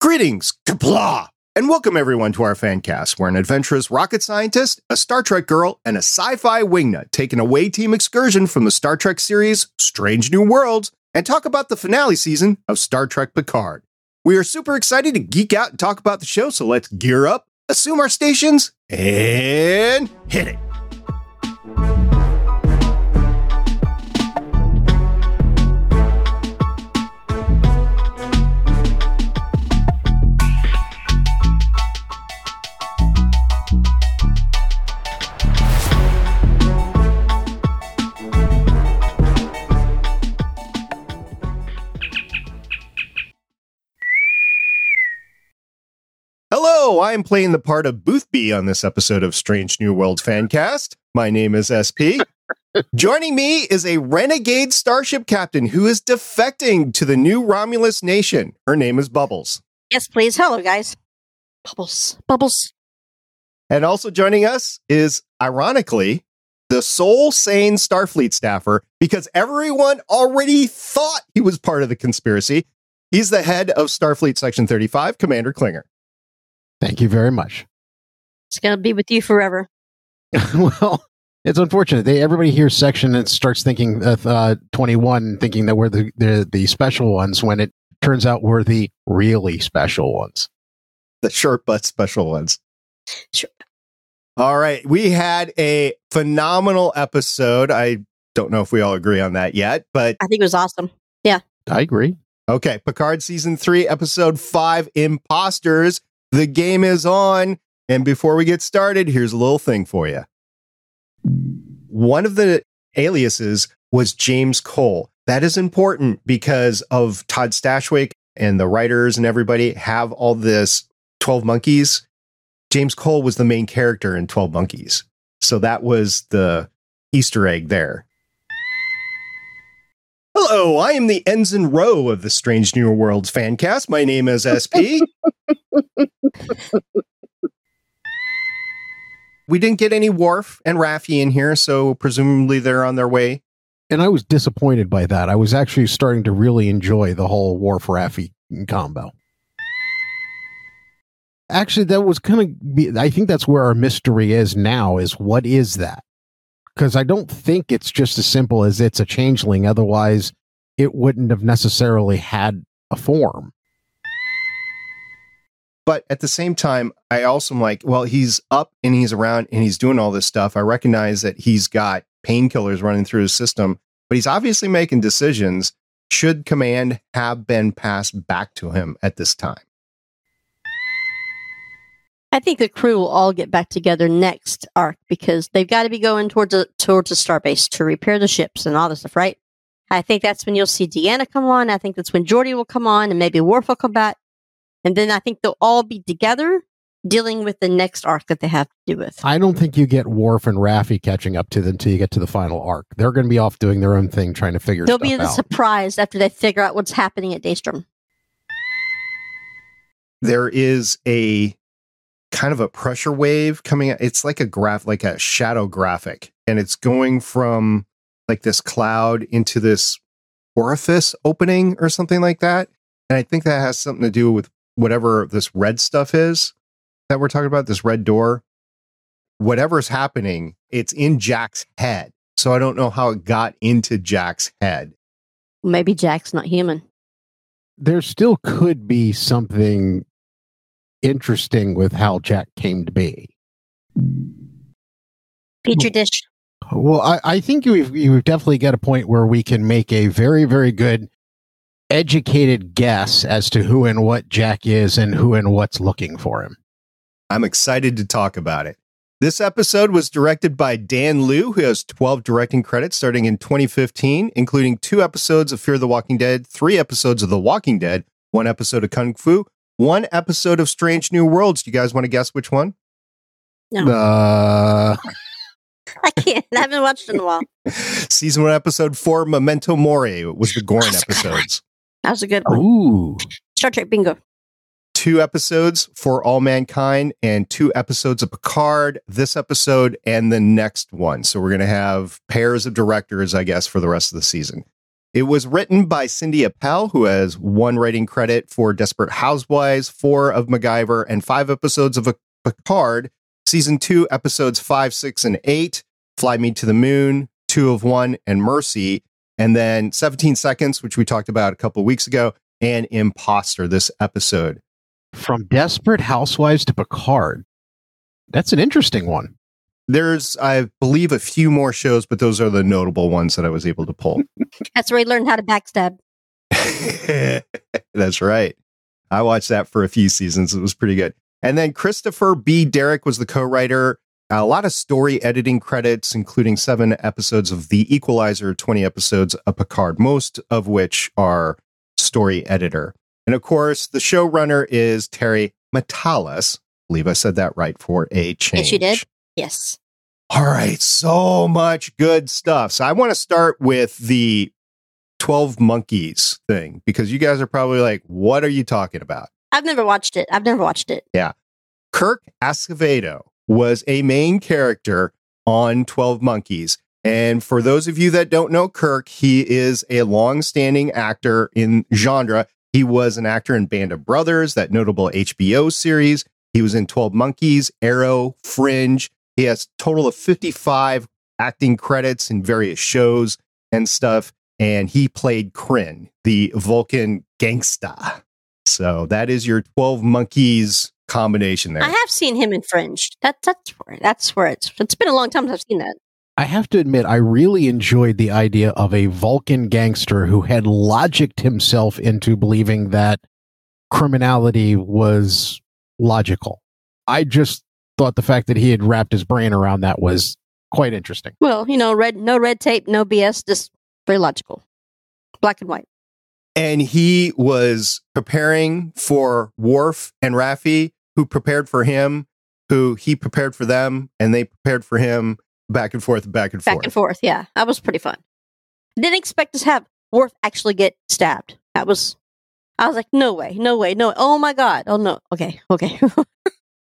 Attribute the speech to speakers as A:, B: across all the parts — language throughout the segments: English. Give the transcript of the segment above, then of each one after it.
A: Greetings, kapla, and welcome everyone to our fan cast, where an adventurous rocket scientist, a Star Trek girl, and a sci-fi wingnut take an away team excursion from the Star Trek series Strange New Worlds and talk about the finale season of Star Trek Picard. We are super excited to geek out and talk about the show, so let's gear up, assume our stations, and hit it. Hello, I'm playing the part of Boothby on this episode of Strange New World Fancast. My name is SP. Joining me is a renegade starship captain who is defecting to the new Romulus nation. Her name is Bubbles.
B: Yes, please. Hello, guys. Bubbles. Bubbles.
A: And also joining us is, ironically, the sole sane Starfleet staffer because everyone already thought he was part of the conspiracy. He's the head of Starfleet Section 35, Commander Klinger.
C: Thank you very much.
B: It's going to be with you forever.
C: well, it's unfortunate. They everybody hears section and starts thinking of uh, 21, thinking that we're the, the the special ones when it turns out we're the really special ones.
A: The short but special ones.
B: Sure.
A: All right. We had a phenomenal episode. I don't know if we all agree on that yet, but
B: I think it was awesome.
C: Yeah, I agree.
A: okay. Picard season three, episode five, Imposters. The game is on. And before we get started, here's a little thing for you. One of the aliases was James Cole. That is important because of Todd Stashwick and the writers and everybody have all this 12 Monkeys. James Cole was the main character in 12 Monkeys. So that was the Easter egg there. Hello, I am the Ensign Ro of the Strange New Worlds fancast. My name is SP. we didn't get any Worf and Raffi in here, so presumably they're on their way.
C: And I was disappointed by that. I was actually starting to really enjoy the whole Worf Raffi combo. Actually, that was kind of. I think that's where our mystery is now. Is what is that? Because I don't think it's just as simple as it's a changeling. Otherwise, it wouldn't have necessarily had a form.
A: But at the same time, I also am like, well, he's up and he's around and he's doing all this stuff. I recognize that he's got painkillers running through his system, but he's obviously making decisions. Should command have been passed back to him at this time?
B: I think the crew will all get back together next arc because they've got to be going towards a towards a starbase to repair the ships and all this stuff, right? I think that's when you'll see Deanna come on. I think that's when Geordi will come on and maybe Worf will come back. And then I think they'll all be together dealing with the next arc that they have to do with.
C: I don't think you get Worf and Raffi catching up to them until you get to the final arc. They're going to be off doing their own thing, trying to figure
B: it
C: out.
B: They'll be the
C: out.
B: surprise after they figure out what's happening at Daystrom.
A: There is a kind of a pressure wave coming. It's like a graph, like a shadow graphic, and it's going from like this cloud into this orifice opening or something like that. And I think that has something to do with whatever this red stuff is that we're talking about, this red door. Whatever's happening, it's in Jack's head. So I don't know how it got into Jack's head.
B: Maybe Jack's not human.
C: there still could be something interesting with how Jack came to be.
B: Petri dish.
C: Well, I, I think we've, we've definitely got a point where we can make a very, very good educated guess as to who and what Jack is and who and what's looking for him.
A: I'm excited to talk about it. This episode was directed by Dan Liu, who has 12 directing credits starting in 2015, including two episodes of Fear the Walking Dead, three episodes of The Walking Dead, one episode of Kung Fu, one episode of Strange New Worlds. Do you guys want to guess which one?
B: No.
C: Uh,
B: I can't. I haven't watched it in a while.
A: Season one, episode four, Memento Mori was the Gorn
B: That's a good one.
A: episodes.
B: That was a good one.
C: ooh,
B: Star Trek bingo.
A: Two episodes for All Mankind and two episodes of Picard, this episode and the next one. So we're going to have pairs of directors, I guess, for the rest of the season. It was written by Cindy Appel, who has one writing credit for Desperate Housewives, four of MacGyver, and five episodes of Picard. Season two, episodes five, six, and eight Fly Me to the Moon, Two of One, and Mercy. And then 17 Seconds, which we talked about a couple weeks ago, and Imposter this episode.
C: From Desperate Housewives to Picard. That's an interesting one.
A: There's, I believe, a few more shows, but those are the notable ones that I was able to pull.
B: That's where he learned how to backstab.
A: That's right. I watched that for a few seasons. It was pretty good. And then Christopher B. Derrick was the co writer. A lot of story editing credits, including seven episodes of The Equalizer, 20 episodes of Picard, most of which are story editor. And of course, the showrunner is Terry Matalas. I believe I said that right for a change.
B: Yes, you did. Yes.
A: All right, so much good stuff. So I want to start with the 12 Monkeys thing because you guys are probably like, what are you talking about?
B: I've never watched it. I've never watched it.
A: Yeah. Kirk Acevedo was a main character on 12 Monkeys. And for those of you that don't know Kirk, he is a long-standing actor in genre. He was an actor in Band of Brothers, that notable HBO series. He was in 12 Monkeys, Arrow, Fringe. He has total of 55 acting credits in various shows and stuff. And he played Krinn, the Vulcan gangsta. So that is your 12 Monkeys combination there.
B: I have seen him in Fringe. That, that's where that's where it's it's been a long time since I've seen that.
C: I have to admit, I really enjoyed the idea of a Vulcan gangster who had logicked himself into believing that criminality was logical. I just thought the fact that he had wrapped his brain around that was quite interesting.
B: Well, you know, red no red tape, no BS, just very logical. Black and white.
A: And he was preparing for Worf and Raffi, who prepared for him, who he prepared for them, and they prepared for him back and forth, back and
B: Back
A: forth.
B: and forth. Yeah, that was pretty fun. Didn't expect to have Worf actually get stabbed. That was. I was like, no way, no way, no. Oh my god. Oh no. Okay, okay.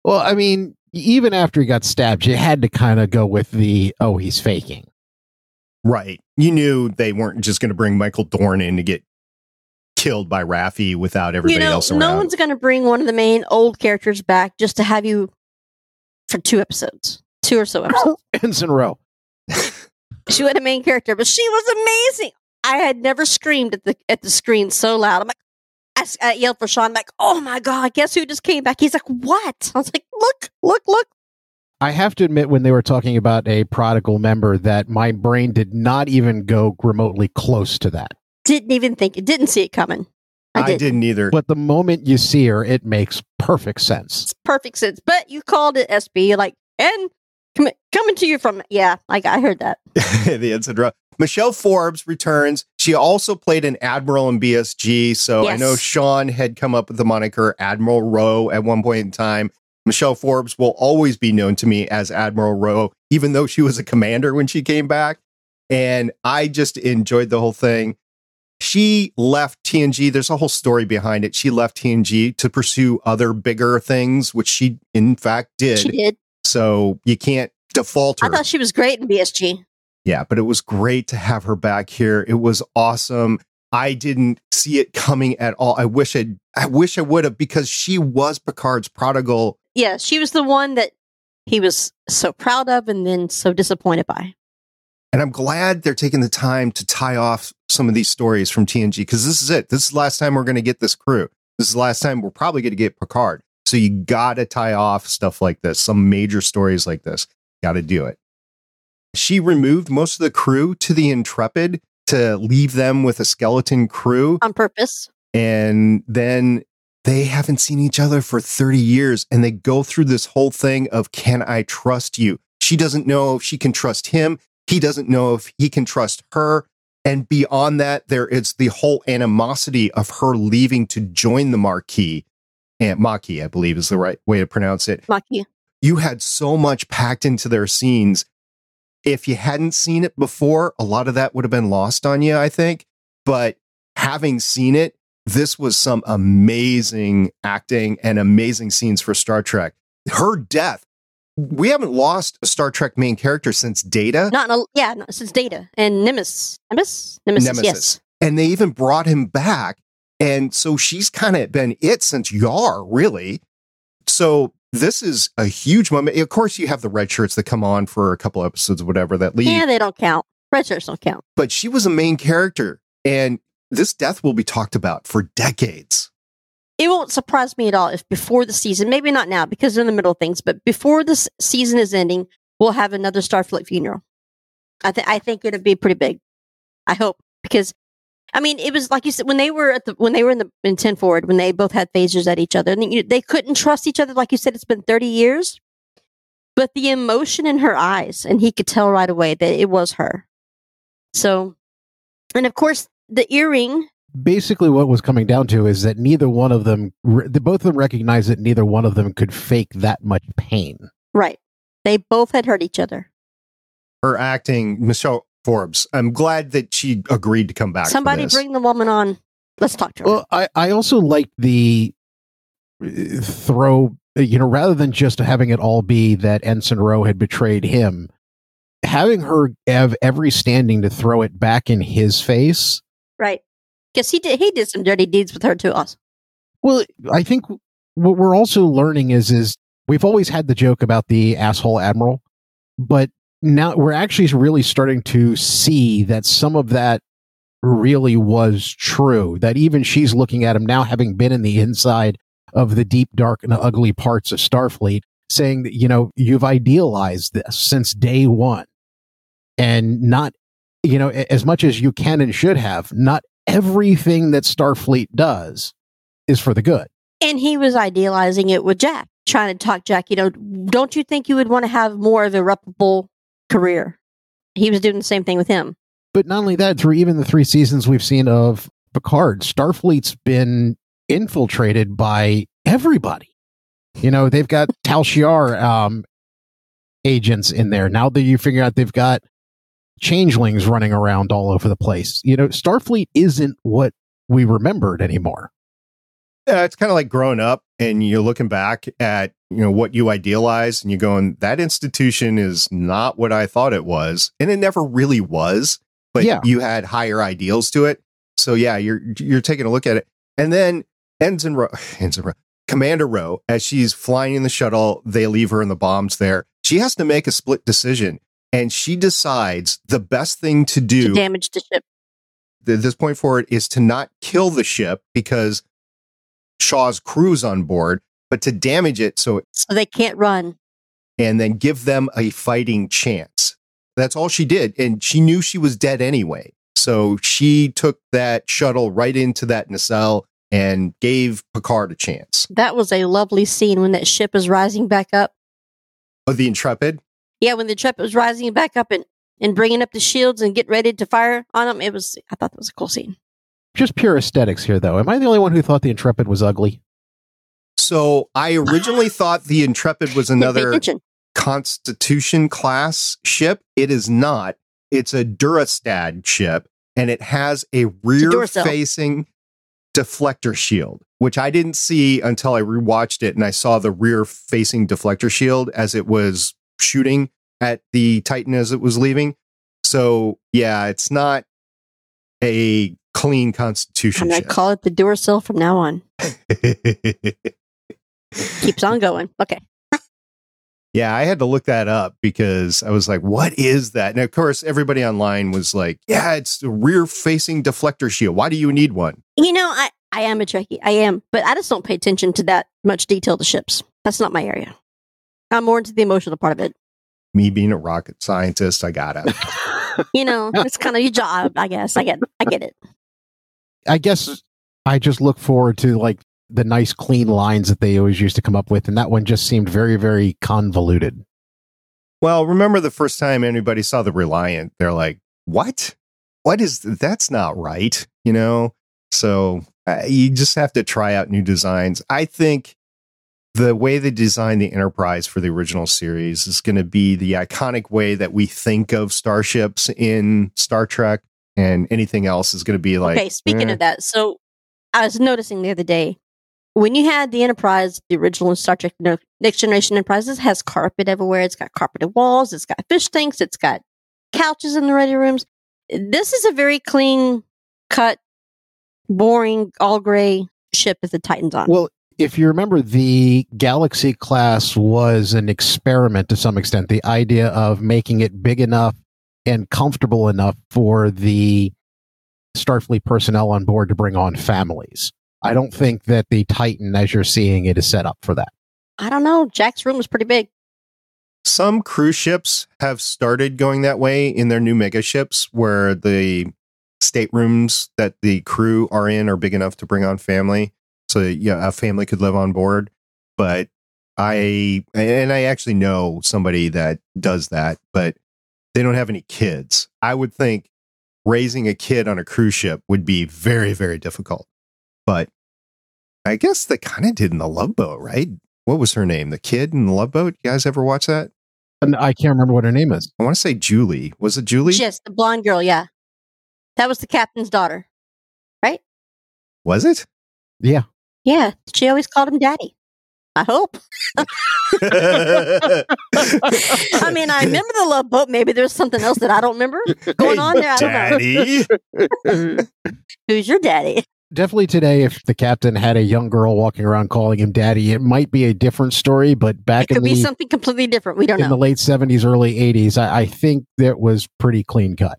C: Well, I mean, even after he got stabbed, you had to kind of go with the, oh, he's faking.
A: Right. You knew they weren't just going to bring Michael Dorn in to get killed by Raffi without everybody
B: you know,
A: else around.
B: no one's going to bring one of the main old characters back just to have you for two episodes, two or so episodes.
C: Ensign Ro.
B: she was a main character, but she was amazing. I had never screamed at the at the screen so loud. I'm like, I, s- I yelled for Sean, I'm like, oh my god, guess who just came back? He's like, what? I was like, look, look, look.
C: I have to admit, when they were talking about a prodigal member, that my brain did not even go remotely close to that.
B: Didn't even think it. Didn't see it coming. I,
A: I
B: did.
A: didn't either.
C: But the moment you see her, it makes perfect sense.
B: It's perfect sense. But you called it SB, like, and com- coming to you from yeah, like I heard that.
A: the ensign Ro. Michelle Forbes returns. She also played an admiral in BSG. So I know Sean had come up with the moniker Admiral Ro at one point in time. Michelle Forbes will always be known to me as Admiral Ro, even though she was a commander when she came back. And I just enjoyed the whole thing. She left TNG. There's a whole story behind it. She left TNG to pursue other bigger things, which she in fact did.
B: She did.
A: So you can't default her.
B: I thought she was great in BSG.
A: Yeah, but it was great to have her back here. It was awesome. I didn't see it coming at all. I wish I I wish I would have because she was Picard's prodigal.
B: Yeah, she was the one that he was so proud of and then so disappointed by.
A: And I'm glad they're taking the time to tie off some of these stories from TNG because this is it. This is the last time we're going to get this crew. This is the last time we're probably going to get Picard. So you got to tie off stuff like this, some major stories like this. Got to do it. She removed most of the crew to the Intrepid to leave them with a skeleton crew.
B: On purpose.
A: and then they haven't seen each other for 30 years and they go through this whole thing of can i trust you she doesn't know if she can trust him he doesn't know if he can trust her and beyond that there is the whole animosity of her leaving to join the marquis and Maquis, i believe is the right way to pronounce it
B: Maki.
A: you had so much packed into their scenes. If you hadn't seen it before, a lot of that would have been lost on you, I think. But having seen it, this was some amazing acting and amazing scenes for Star Trek. Her death, we haven't lost a Star Trek main character since Data.
B: Not a, yeah, no, since Data and Nemesis. Nemesis? Nemesis,
A: Nemesis.
B: yes.
A: and they even brought him back. And so she's kind of been it since Yar, really. So this is a huge moment. Of course, you have the red shirts that come on for a couple episodes or whatever that leave.
B: Yeah, they don't count. Red shirts don't count.
A: But she was a main character, and this death will be talked about for decades.
B: It won't surprise me at all if before the season, maybe not now because they're in the middle of things, but before this season is ending, we'll have another Starfleet funeral. I think I think it'll be pretty big. I hope because I mean it was like you said when they were at the when they were in the in ten forward when they both had phasers at each other and you, they couldn't trust each other like you said it's been thirty years, but the emotion in her eyes and he could tell right away that it was her. So, and of course the earring.
C: Basically, what was coming down to is that neither one of them, the both of them recognized that neither one of them could fake that much pain.
B: Right. They both had hurt each other.
A: Her acting, Michelle Forbes. I'm glad that she agreed to come back.
B: Somebody bring the woman on. Let's talk to her.
C: Well, I, I also like the uh, throw, you know, rather than just having it all be that Ensign Ro had betrayed him, having her have every standing to throw it back in his face.
B: right. Because he did he did some dirty deeds with her too also.
C: Well, I think what we're also learning is is we've always had the joke about the asshole admiral, but now we're actually really starting to see that some of that really was true. That even she's looking at him now, having been in the inside of the deep, dark, and ugly parts of Starfleet, saying that, you know, you've idealized this since day one. And not, you know, as much as you can and should have, not everything that Starfleet does is for the good.
B: And he was idealizing it with Jack, trying to talk Jack, you know, don't you think you would want to have more of a reputable career? He was doing the same thing with him.
C: But not only that, through even the three seasons we've seen of Picard, Starfleet's been infiltrated by everybody. You know, they've got Tal Shiar um, agents in there. Now that you figure out they've got changelings running around all over the place. You know, Starfleet isn't what we remembered anymore.
A: Yeah, it's kind of like growing up and you're looking back at you know what you idealize and you're going that institution is not what I thought it was and it never really was but
C: Yeah.
A: you had higher ideals to it so yeah you're you're taking a look at it and then Ensign Ro, Ensign Ro, Commander Ro as she's flying in the shuttle they leave her in the bombs there she has to make a split decision and she decides the best thing to do
B: To damage the ship.
A: at this point forward is to not kill the ship because Shaw's crew's on board, but to damage it so
B: So they can't run.
A: and then give them a fighting chance. That's all she did. And she knew she was dead anyway. So she took that shuttle right into that nacelle and gave Picard a chance.
B: That was a lovely scene when that ship is rising back up.
A: Oh, the Intrepid?
B: Yeah, when the Intrepid was rising back up and, and bringing up the shields and get ready to fire on them, it was, I thought that was a cool scene.
C: Just pure aesthetics here, though. Am I the only one who thought the Intrepid was ugly?
A: So I originally thought the Intrepid was another. Constitution class ship. It is not. It's a Duderstadt ship, and it has a rear
B: Duracell.
A: facing deflector shield, which I didn't see until I rewatched it and I saw the rear facing deflector shield as it was shooting at the Titan as it was leaving. So yeah, it's not a clean
B: I'm
A: Constitution
B: going to call it the Duracell from now on. Keeps on going. Okay.
A: Yeah, I had to look that up because I was like, what is that? And of course, everybody online was like, yeah, it's a rear facing deflector shield. Why do you need one?
B: You know, I, I am a Trekkie. I am. But I just don't pay attention to that much detail to ships. That's not my area. I'm more into the emotional part of it.
A: Me being a rocket scientist, I gotta.
B: You know, it's kind of your job, I guess. I get I get it.
C: I guess I just look forward to like the nice clean lines that they always used to come up with, and that one just seemed very, very convoluted.
A: well, remember the first time anybody saw the Reliant? They're like, what? What is that's not right? You know? So uh, you just have to try out new designs. I think the way they designed the Enterprise for the original series is going to be the iconic way that we think of starships in Star Trek, and anything else is going to be like.
B: okay, speaking
A: eh.
B: of that, so I was noticing the other day when you had the Enterprise, the original Star Trek No- Next Generation Enterprises has carpet everywhere. It's got carpeted walls. It's got fish tanks. It's got couches in the ready rooms. This is a very clean cut, boring, all gray ship is the Titan's on.
C: Well, if you remember, the Galaxy class was an experiment to some extent. The idea of making it big enough and comfortable enough for the Starfleet personnel on board to bring on families. I don't think that the Titan, as you're seeing it, is set up for that.
B: I don't know. Jack's room is pretty big.
A: Some cruise ships have started going that way in their new mega ships where the staterooms that the crew are in are big enough to bring on family. So yeah, a family could live on board. But I and I actually know somebody that does that, but they don't have any kids. I would think raising a kid on a cruise ship would be very, very difficult. But I guess they kind of did in the Love Boat, right? What was her name? The kid in the Love Boat. You guys ever watch that?
C: And I can't remember what her name is.
A: I want to say Julie. Was it Julie?
B: Yes, the blonde girl. Yeah, that was the captain's daughter. Right?
A: Was it?
C: Yeah.
B: Yeah, she always called him daddy. I hope. I mean, I remember the love boat. Maybe there's something else that I don't remember going on there. I don't know.
A: Daddy.
B: Who's your daddy?
C: Definitely today, if the captain had a young girl walking around calling him daddy, it might be a different story. But back
B: It
C: in
B: could be
C: the
B: something completely different. We don't
C: in the late 70s, early 80s, I, I think that was pretty clean cut.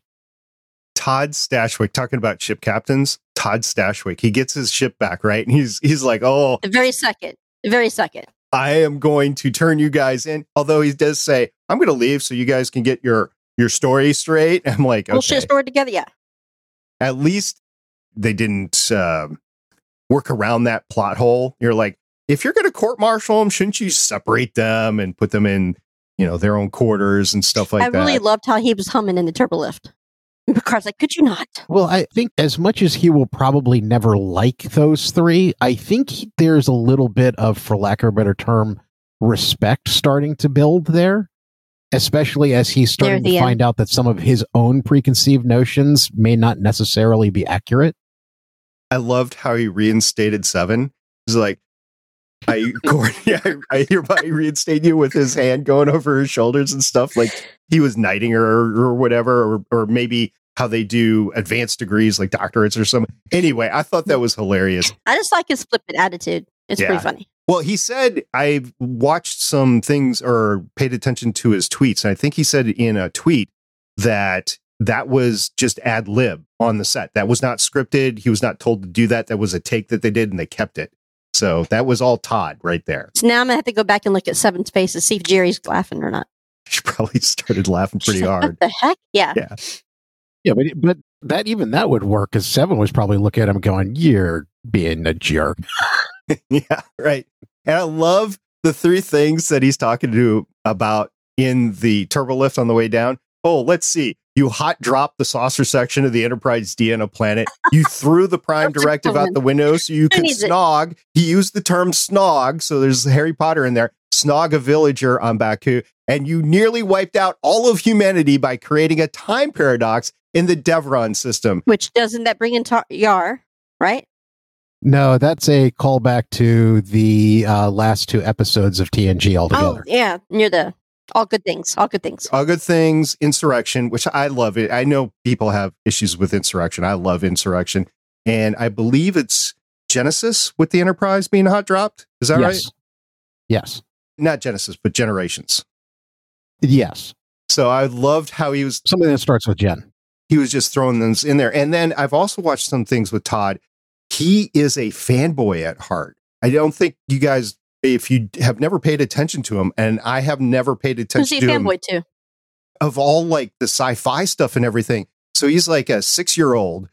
A: Todd Stashwick talking about ship captains. Todd Stashwick. He gets his ship back, right? And he's he's like, "Oh,
B: The very second. Very second.
A: I am going to turn you guys in." Although he does say, "I'm going to leave so you guys can get your your story straight." I'm like,
B: We'll
A: "Okay."
B: share story together. Yeah.
A: At least they didn't um, work around that plot hole. You're like, if you're going to court martial them, shouldn't you separate them and put them in, you know, their own quarters and stuff like that?
B: I
A: that?
B: really loved how he was humming in the turbo lift. Picard's like, could you not?
C: Well, I think as much as he will probably never like those three, I think he- there's a little bit of, for lack of a better term, respect starting to build there, especially as he's starting to
B: the
C: find out that some of his own preconceived notions may not necessarily be accurate.
A: I loved how he reinstated Seven. He's like, I, Gordon, I, I hereby reinstate you with his hand going over her shoulders and stuff. Like he was knighting her or whatever, or, or maybe how they do advanced degrees like doctorates or something. Anyway, I thought that was hilarious.
B: I just like his flippant attitude. It's
A: Yeah.
B: pretty funny.
A: Well, he said I've watched some things or paid attention to his tweets. And I think he said in a tweet that that was just ad lib on the set. That was not scripted. He was not told to do that. That was a take that they did and they kept it. So that was all Todd right there.
B: So now I'm gonna have to go back and look at Seven's face to see if Jeri's laughing or not.
A: She probably started laughing pretty
B: like,
A: hard.
B: What the heck? Yeah.
A: Yeah.
C: Yeah, but but that even that would work because Seven was probably looking at him going, "You're being a jerk."
A: yeah, right. And I love the three things that he's talking to about in the turbo lift on the way down. Oh, let's see. You hot dropped the saucer section of the Enterprise D on a planet. You threw the prime directive out the window so you could
B: needs it?
A: snog. He used the term snog, so there's Harry Potter in there. Snog a villager on Ba'ku, and you nearly wiped out all of humanity by creating a time paradox in the Devron system.
B: Which doesn't that bring in tar- Yar, right?
C: No, that's a callback to the uh, last two episodes of TNG
B: Oh,
C: altogether.
B: yeah, near the all good things. All good things.
A: all good things insurrection which i love it i know people have issues with insurrection i love insurrection and i believe it's genesis with the enterprise being hot dropped is that right
C: yes, yes,
A: not genesis but generations
C: yes.
A: so i loved how he was
C: Something that starts with Jen.
A: He was just throwing those in there and then i've also watched some things with todd he is a fanboy at heart i don't think you guys if you have never paid attention to him and i have never paid attention to him
B: fanboy too?
A: of all like the sci-fi stuff and everything. So he's like a six-year-old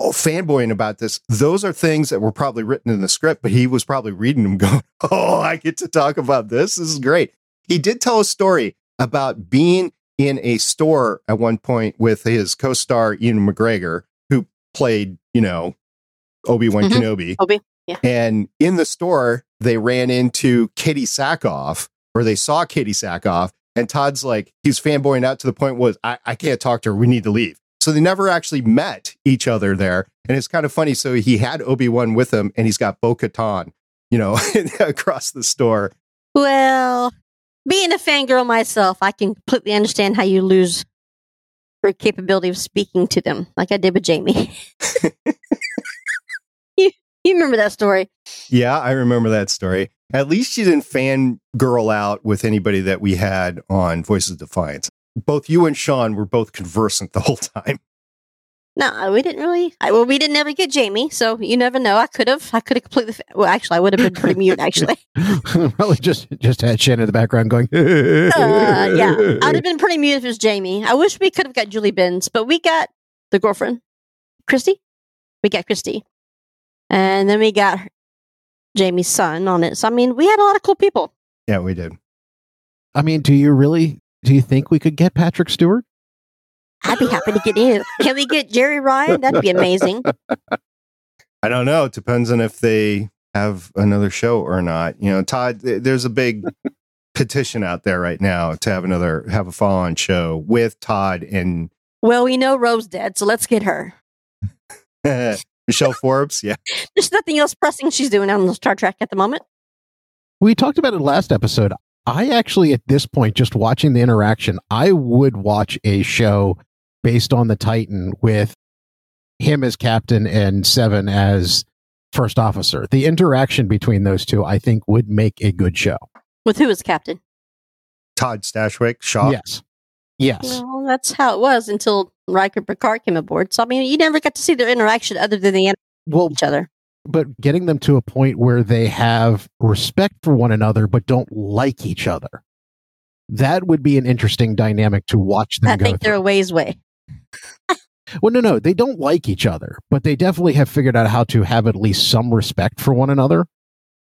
A: oh fanboying about this. Those are things that were probably written in the script, but he was probably reading them going, Oh, I get to talk about this. This is great. He did tell a story about being in a store at one point with his co-star Ewan McGregor, who played, you know, Obi-Wan
B: Mhm.
A: Kenobi.
B: Obi, yeah.
A: And in the store, they ran into Katee Sackhoff, or they saw Katee Sackhoff, and Todd's like, he's fanboying out to the point was, I, I can't talk to her. We need to leave. So they never actually met each other there. And it's kind of funny. So he had Obi-Wan with him and he's got Bo-Katan, you know, across the store.
B: Well, being a fangirl myself, I can completely understand how you lose your capability of speaking to them, like I did with Jamie. you, you remember that story?
A: Yeah, I remember that story. At least she didn't fan girl out with anybody that we had on Voices of Defiance. Both you and Sean were both conversant the whole time.
B: No, we didn't really. I, well, we didn't ever get Jamie, so you never know. I could have. I could have completely. Well, actually, I would have been pretty mute. Actually,
C: Probably just just had Shannon in the background going.
B: uh, yeah, I'd have been pretty mute if it was Jamie. I wish we could have got Julie Benz, but we got the girlfriend, Christy. We got Christy, and then we got Jamie's son on it. So I mean, we had a lot of cool people.
A: Yeah, we did.
C: I mean, do you really? Do you think we could get Patrick Stewart?
B: I'd be happy to get in. Can we get Jeri Ryan? That'd be amazing.
A: I don't know. It depends on if they have another show or not. You know, Todd, there's a big petition out there right now to have another have a follow-on show with Todd and
B: Well, we know Ro's dead, so let's get her.
A: Michelle Forbes. Yeah,
B: There's nothing else pressing she's doing on the Star Trek at the moment.
C: We talked about it last episode. I actually, at this point, just watching the interaction, I would watch a show based on the Titan with him as captain and Seven as first officer. The interaction between those two, I think, would make a good show.
B: With who as captain?
A: Todd Stashwick, Shaw.
C: Yes. Yes.
B: Well, that's how it was until Riker and Picard came aboard. So I mean, you never got to see their interaction other than they
C: Well,
B: each other.
C: but getting them to a point where they have respect for one another but don't like each other. That would be an interesting dynamic to watch them
B: I
C: go
B: think they're a ways away.
C: Well, no, no, they don't like each other, but they definitely have figured out how to have at least some respect for one another.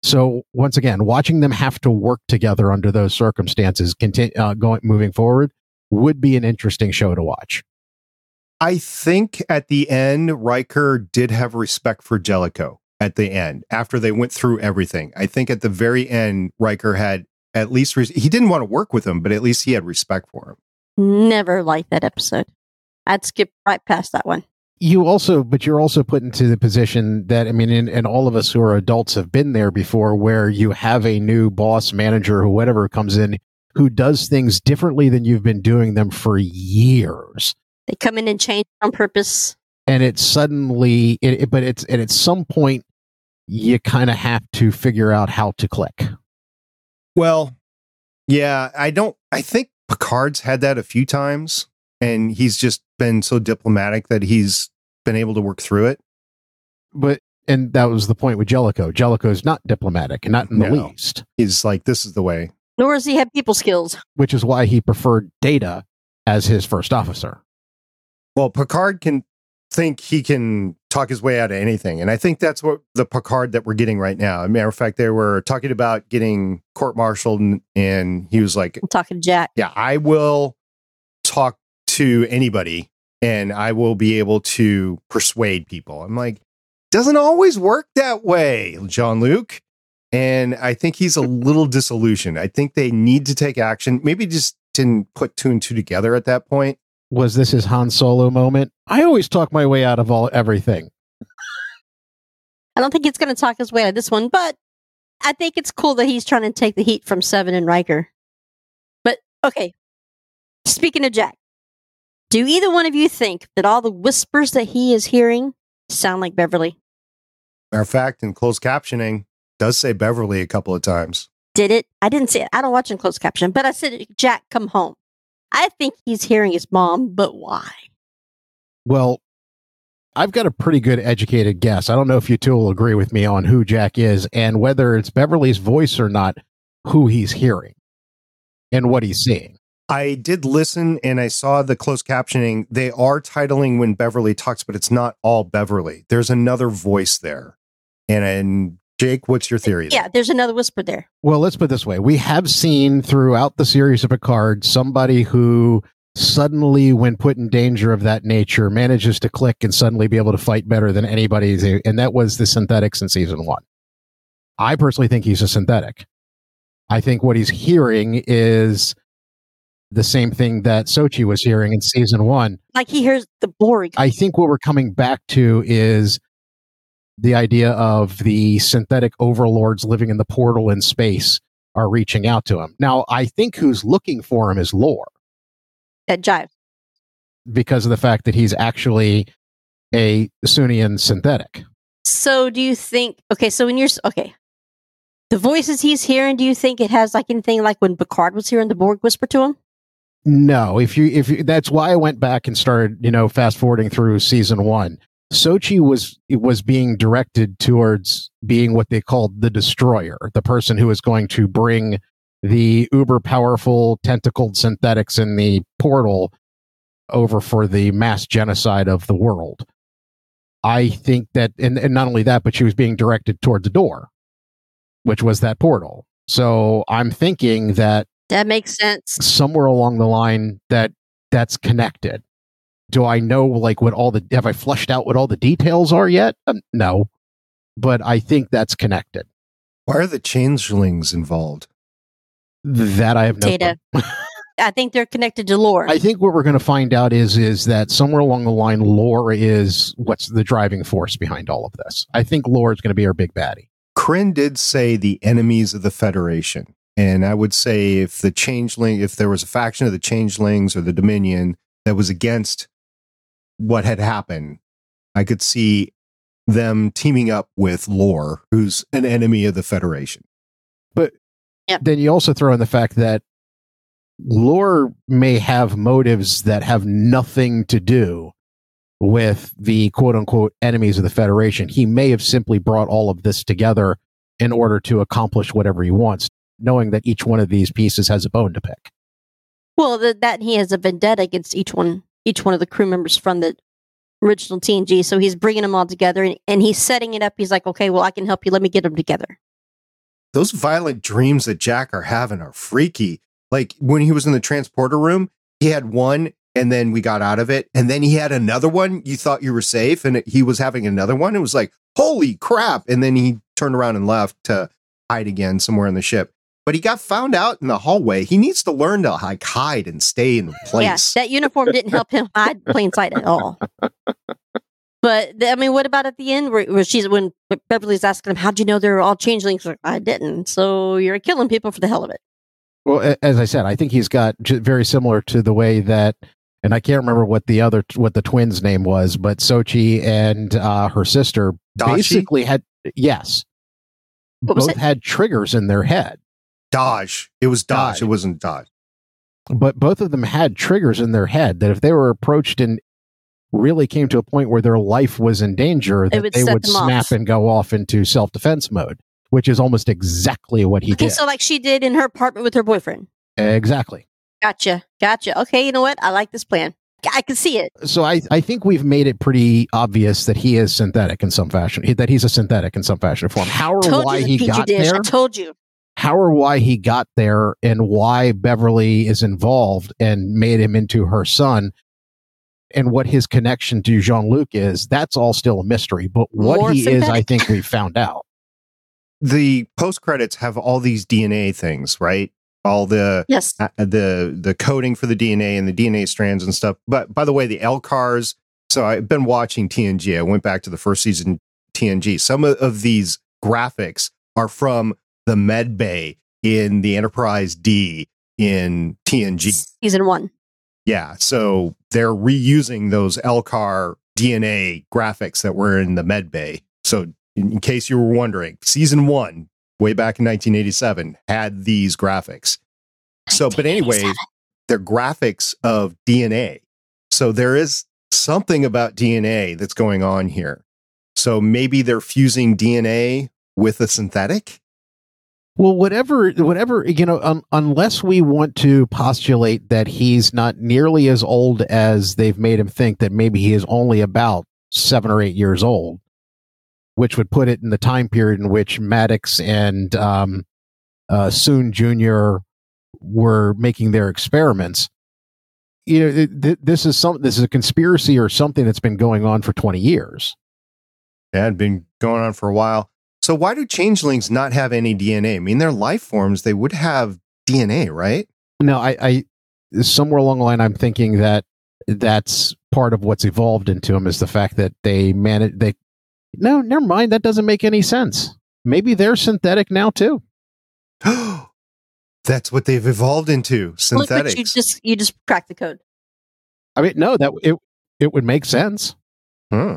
C: So once again, watching them have to work together under those circumstances, continue uh, going moving forward, would be an interesting show to watch.
A: I think at the end, Riker did have respect for Jellico at the end after they went through everything. I think at the very end, Riker had at least, res- he didn't want to work with him, but at least he had respect for him.
B: Never liked that episode. I'd skip right past that one.
C: You also, but you're also put into the position that I mean, and, and all of us who are adults have been there before, where you have a new boss, manager, who whatever comes in, who does things differently than you've been doing them for years.
B: They come in and change on purpose.
C: and it's suddenly it, it- but it's and at some point you kind of have to figure out how to click
A: Well, yeah, I don't, I think Picard's had that a few times and he's just been so diplomatic that he's been able to work through it.
C: but and that was the point with jellico jellico's not diplomatic not in the
A: No.
C: least
A: He's like, this is the way.
B: Nor does he have people skills.
C: which is why he preferred data as his first officer
A: Well, Picard can think he can talk his way out of anything. And I think that's what the Picard that we're getting right now. As a matter of fact, they were talking about getting court martialed and, and he was like,
B: I'm talking to Jack.
A: yeah, I will talk to anybody and I will be able to persuade people. I'm like, doesn't always work that way, Jean Luc. And I think he's a little disillusioned. I think they need to take action. Maybe just didn't put two and two together at that point.
C: was this his han solo moment i always talk my way out of all everything
B: I don't think he's going to talk his way out of this one, but I think it's cool that he's trying to take the heat from Seven and Riker. But okay, speaking of Jack, do either one of you think that all the whispers that he is hearing sound like Beverly?
A: Matter of fact, in closed captioning, does say Beverly a couple of times.
B: Did it? I didn't see it. I don't watch in closed caption, but I said, Jack, come home. I think he's hearing his mom, but why?
C: well i've got a pretty good educated guess i don't know if you two will agree with me on who jack is and whether it's beverly's voice or not who he's hearing and what he's seeing
A: I did listen and I saw the closed captioning. They are titling when Beverly talks, but it's not all Beverly. There's another voice there. And, and Jake, what's your theory? there?
B: Yeah, there's another whisper there.
C: Well, let's put it this way. We have seen throughout the series of Picard somebody who suddenly, when put in danger of that nature, manages to click and suddenly be able to fight better than anybody. And that was the synthetics in season one. I personally think he's a synthetic. I think what he's hearing is the same thing that Soji was hearing in season one.
B: Like he hears the Borg.
C: I think what we're coming back to is the idea of the synthetic overlords living in the portal in space are reaching out to him. Now, I think who's looking for him is Lore.
B: that jive.
C: because of the fact that he's actually a Soongian synthetic.
B: So do you think? Okay, so when you're okay, the voices he's hearing, do you think it has like anything like when Picard was hearing the Borg whisper to him?
C: No, if you if you, that's why I went back and started, you know, fast forwarding through season one. Soji was was being directed towards being what they called the destroyer, the person who is going to bring the uber powerful tentacled synthetics in the portal over for the mass genocide of the world. I think that, and, and not only that, but she was being directed towards the door, which was that portal. So I'm thinking that
B: That makes sense.
C: somewhere along the line that that's connected. Do I know like what all the have I flushed out what all the details are yet? Um, no, but I think that's connected.
A: Why are the changelings involved?
C: That I have no.
B: Data. I think they're connected to lore.
C: I think what we're going to find out is is that somewhere along the line, lore is what's the driving force behind all of this. I think lore is going to be our big baddie.
A: Krinn did say the enemies of the Federation. And I would say if the changeling, if there was a faction of the changelings or the Dominion that was against what had happened, I could see them teaming up with Lore, who's an enemy of the Federation.
C: But then you also throw in the fact that lore may have motives that have nothing to do with the quote unquote enemies of the Federation. He may have simply brought all of this together in order to accomplish whatever he wants, knowing that each one of these pieces has a bone to pick.
B: well, that that he has a vendetta against each one, each one of the crew members from the original TNG. So he's bringing them all together, and, and he's setting it up. He's like, okay, well, I can help you. Let me get them together.
A: Those violent dreams that Jack are having are freaky. Like when he was in the transporter room, he had one and then we got out of it. And then he had another one. You thought you were safe and it, he was having another one. It was like, holy crap. And then he turned around and left to hide again somewhere in the ship. But he got found out in the hallway. He needs to learn to like hide and stay in place.
B: Yeah, that uniform didn't help him hide plain sight at all. But th- I mean, what about at the end where, where she's when Beverly's asking him, "How'd you know they're all changelings?" Like, I didn't. So you're killing people for the hell of it.
C: Well, as I said, I think he's got very similar to the way that, and I can't remember what the other what the twins' name was, but Soji and uh, her sister
A: Dashi?
C: basically had yes,
B: What
C: both had triggers in their head,
A: Dodge. It was Dodge.
C: Dodge.
A: It wasn't Dodge.
C: but both of them had triggers in their head that if they were approached and really came to a point where their life was in danger, that
B: would
C: they would
B: them off.
C: snap and go off into self defense mode, which is almost exactly what he
B: Okay,
C: did.
B: so like she did in her apartment with her boyfriend.
C: exactly.
B: Gotcha, gotcha. Okay, you know what? I like this plan. I can see it.
C: so I, I think we've made it pretty obvious that he is synthetic in some fashion. That he's a synthetic in some fashion or form. How or
B: told
C: why
B: you
C: he
B: the petri
C: got
B: dish.
C: there?
B: I told you.
C: How or why he got there, and why Beverly is involved and made him into her son, and what his connection to Jean Luc is. That's all still a mystery. But what
B: More
C: he is, I think we've found out.
A: The post credits have all these DNA things, right? All the
B: Yes.
A: uh, the the coding for the DNA and the DNA strands and stuff. But by the way, the LCARS. So I've been watching TNG. I went back to the first season TNG. Some of, of these graphics are from the med bay in the Enterprise D in TNG.
B: Season one.
A: Yeah, so they're reusing those Elcar DNA graphics that were in the med bay. So in, in case you were wondering, season one, way back in 1987, had these graphics. So, but anyway,
B: 1987.
A: they're graphics of DNA. So there is something about DNA that's going on here. So maybe they're fusing DNA with a synthetic.
C: Well, whatever, whatever, you know, un- unless we want to postulate that he's not nearly as old as they've made him think, that maybe he is only about seven or eight years old, which would put it in the time period in which Maddox and um, uh, Soong Jr. were making their experiments. You know, th- th- this is some, this is a conspiracy or something that's been going on for twenty years.
A: It had been going on for a while. So why do changelings not have any DNA? I mean, they're life forms. They would have DNA, right?
C: No, I, I somewhere along the line, I'm thinking that that's part of what's evolved into them is the fact that they manage. They no, never mind. That doesn't make any sense. Maybe they're synthetic now too.
A: That's what they've evolved into.
B: synthetic. You just you just cracked the code.
C: I mean, no, that it it would make sense.
A: Hmm.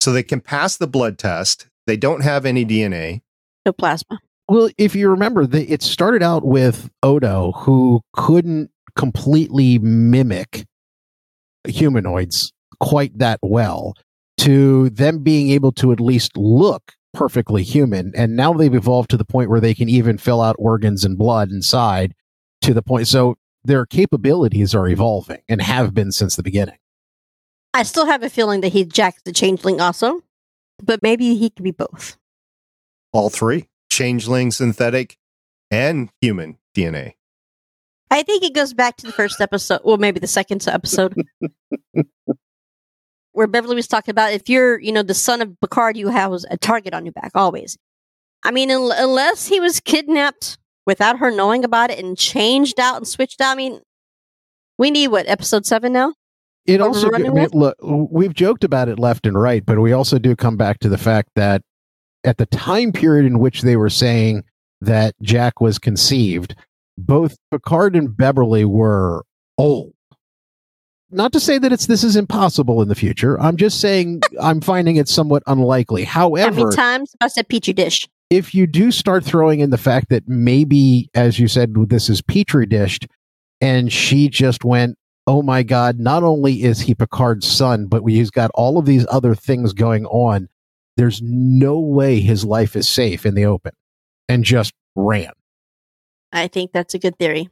A: So they can pass the blood test. They don't have any DNA.
B: No plasma.
C: Well, if you remember, the, it started out with Odo, who couldn't completely mimic humanoids quite that well, to them being able to at least look perfectly human. And now they've evolved to the point where they can even fill out organs and blood inside to the point. So their capabilities are evolving and have been since the beginning.
B: I still have a feeling that he jacked the changeling also, but maybe he could be both.
A: All three changeling, synthetic, and human DNA.
B: I think it goes back to the first episode, well, maybe the second episode, where Beverly was talking about if you're, you know, the son of Picard, you have a target on your back always. I mean, un- unless he was kidnapped without her knowing about it and changed out and switched out. I mean, we need what episode seven now.
C: It also, I mean, look, we've joked about it left and right, but we also do come back to the fact that at the time period in which they were saying that Jack was conceived, both Picard and Beverly were old. Not to say that it's this is impossible in the future. I'm just saying I'm finding it somewhat unlikely.
B: How
C: However,
B: many times I said petri dish?
C: if you do start throwing in the fact that maybe, as you said, this is petri dished, and she just went, "Oh my God!" Not only is he Picard's son, but he's got all of these other things going on. There's no way his life is safe in the open, and just ran.
B: I think that's a good theory.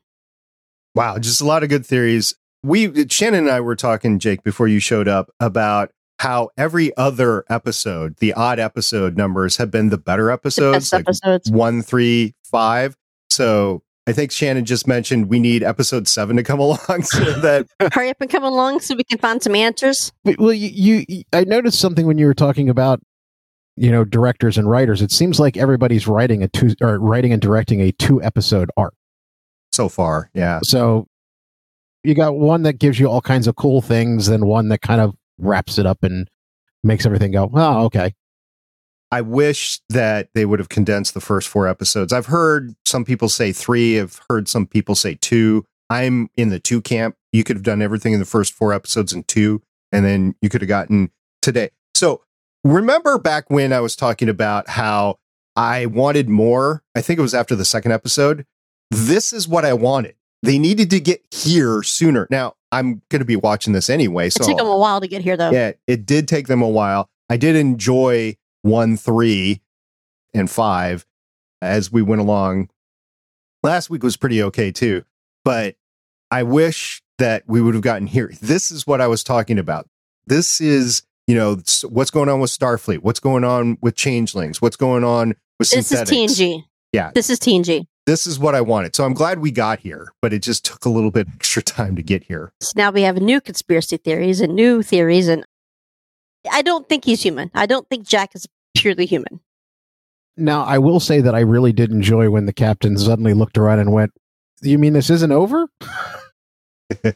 A: Wow, just a lot of good theories. We Shannon and I were talking, Jake, before you showed up about how every other episode, the odd episode numbers have been the better episodes,
B: best
A: like
B: episodes.
A: one, three, five. So I think Shannon just mentioned we need episode seven to come along so that
B: Hurry up and come along so we can find some answers.
C: But, well, you, you, I noticed something when you were talking about, you know, directors and writers. It seems like everybody's writing a two or writing and directing a two episode arc.
A: so far, yeah.
C: So you got one that gives you all kinds of cool things, and one that kind of wraps it up and makes everything go, oh, okay.
A: I wish that they would have condensed the first four episodes. I've heard some people say three, I've heard some people say two. I'm in the two camp. You could have done everything in the first four episodes in two, and then you could have gotten today. So remember back when I was talking about how I wanted more? I think it was after the second episode. This is what I wanted. They needed to get here sooner. Now, I'm going to be watching this anyway. So It
B: took them a while to get here, though.
A: yeah, it did take them a while. I did enjoy one, three, and five as we went along. Last week was pretty okay too, but I wish that we would have gotten here. This is what I was talking about. This is, you know, what's going on with Starfleet, what's going on with Changelings, what's going on with
B: This is
A: synthetics.
B: TNG.
A: Yeah.
B: This is TNG.
A: This is what I wanted. So I'm glad we got here, but it just took a little bit extra time to get here.
B: So now we have new conspiracy theories and new theories. And I don't think he's human. I don't think Jack is purely human.
C: Now, I will say that I really did enjoy when the captain suddenly looked around and went, You mean this isn't over?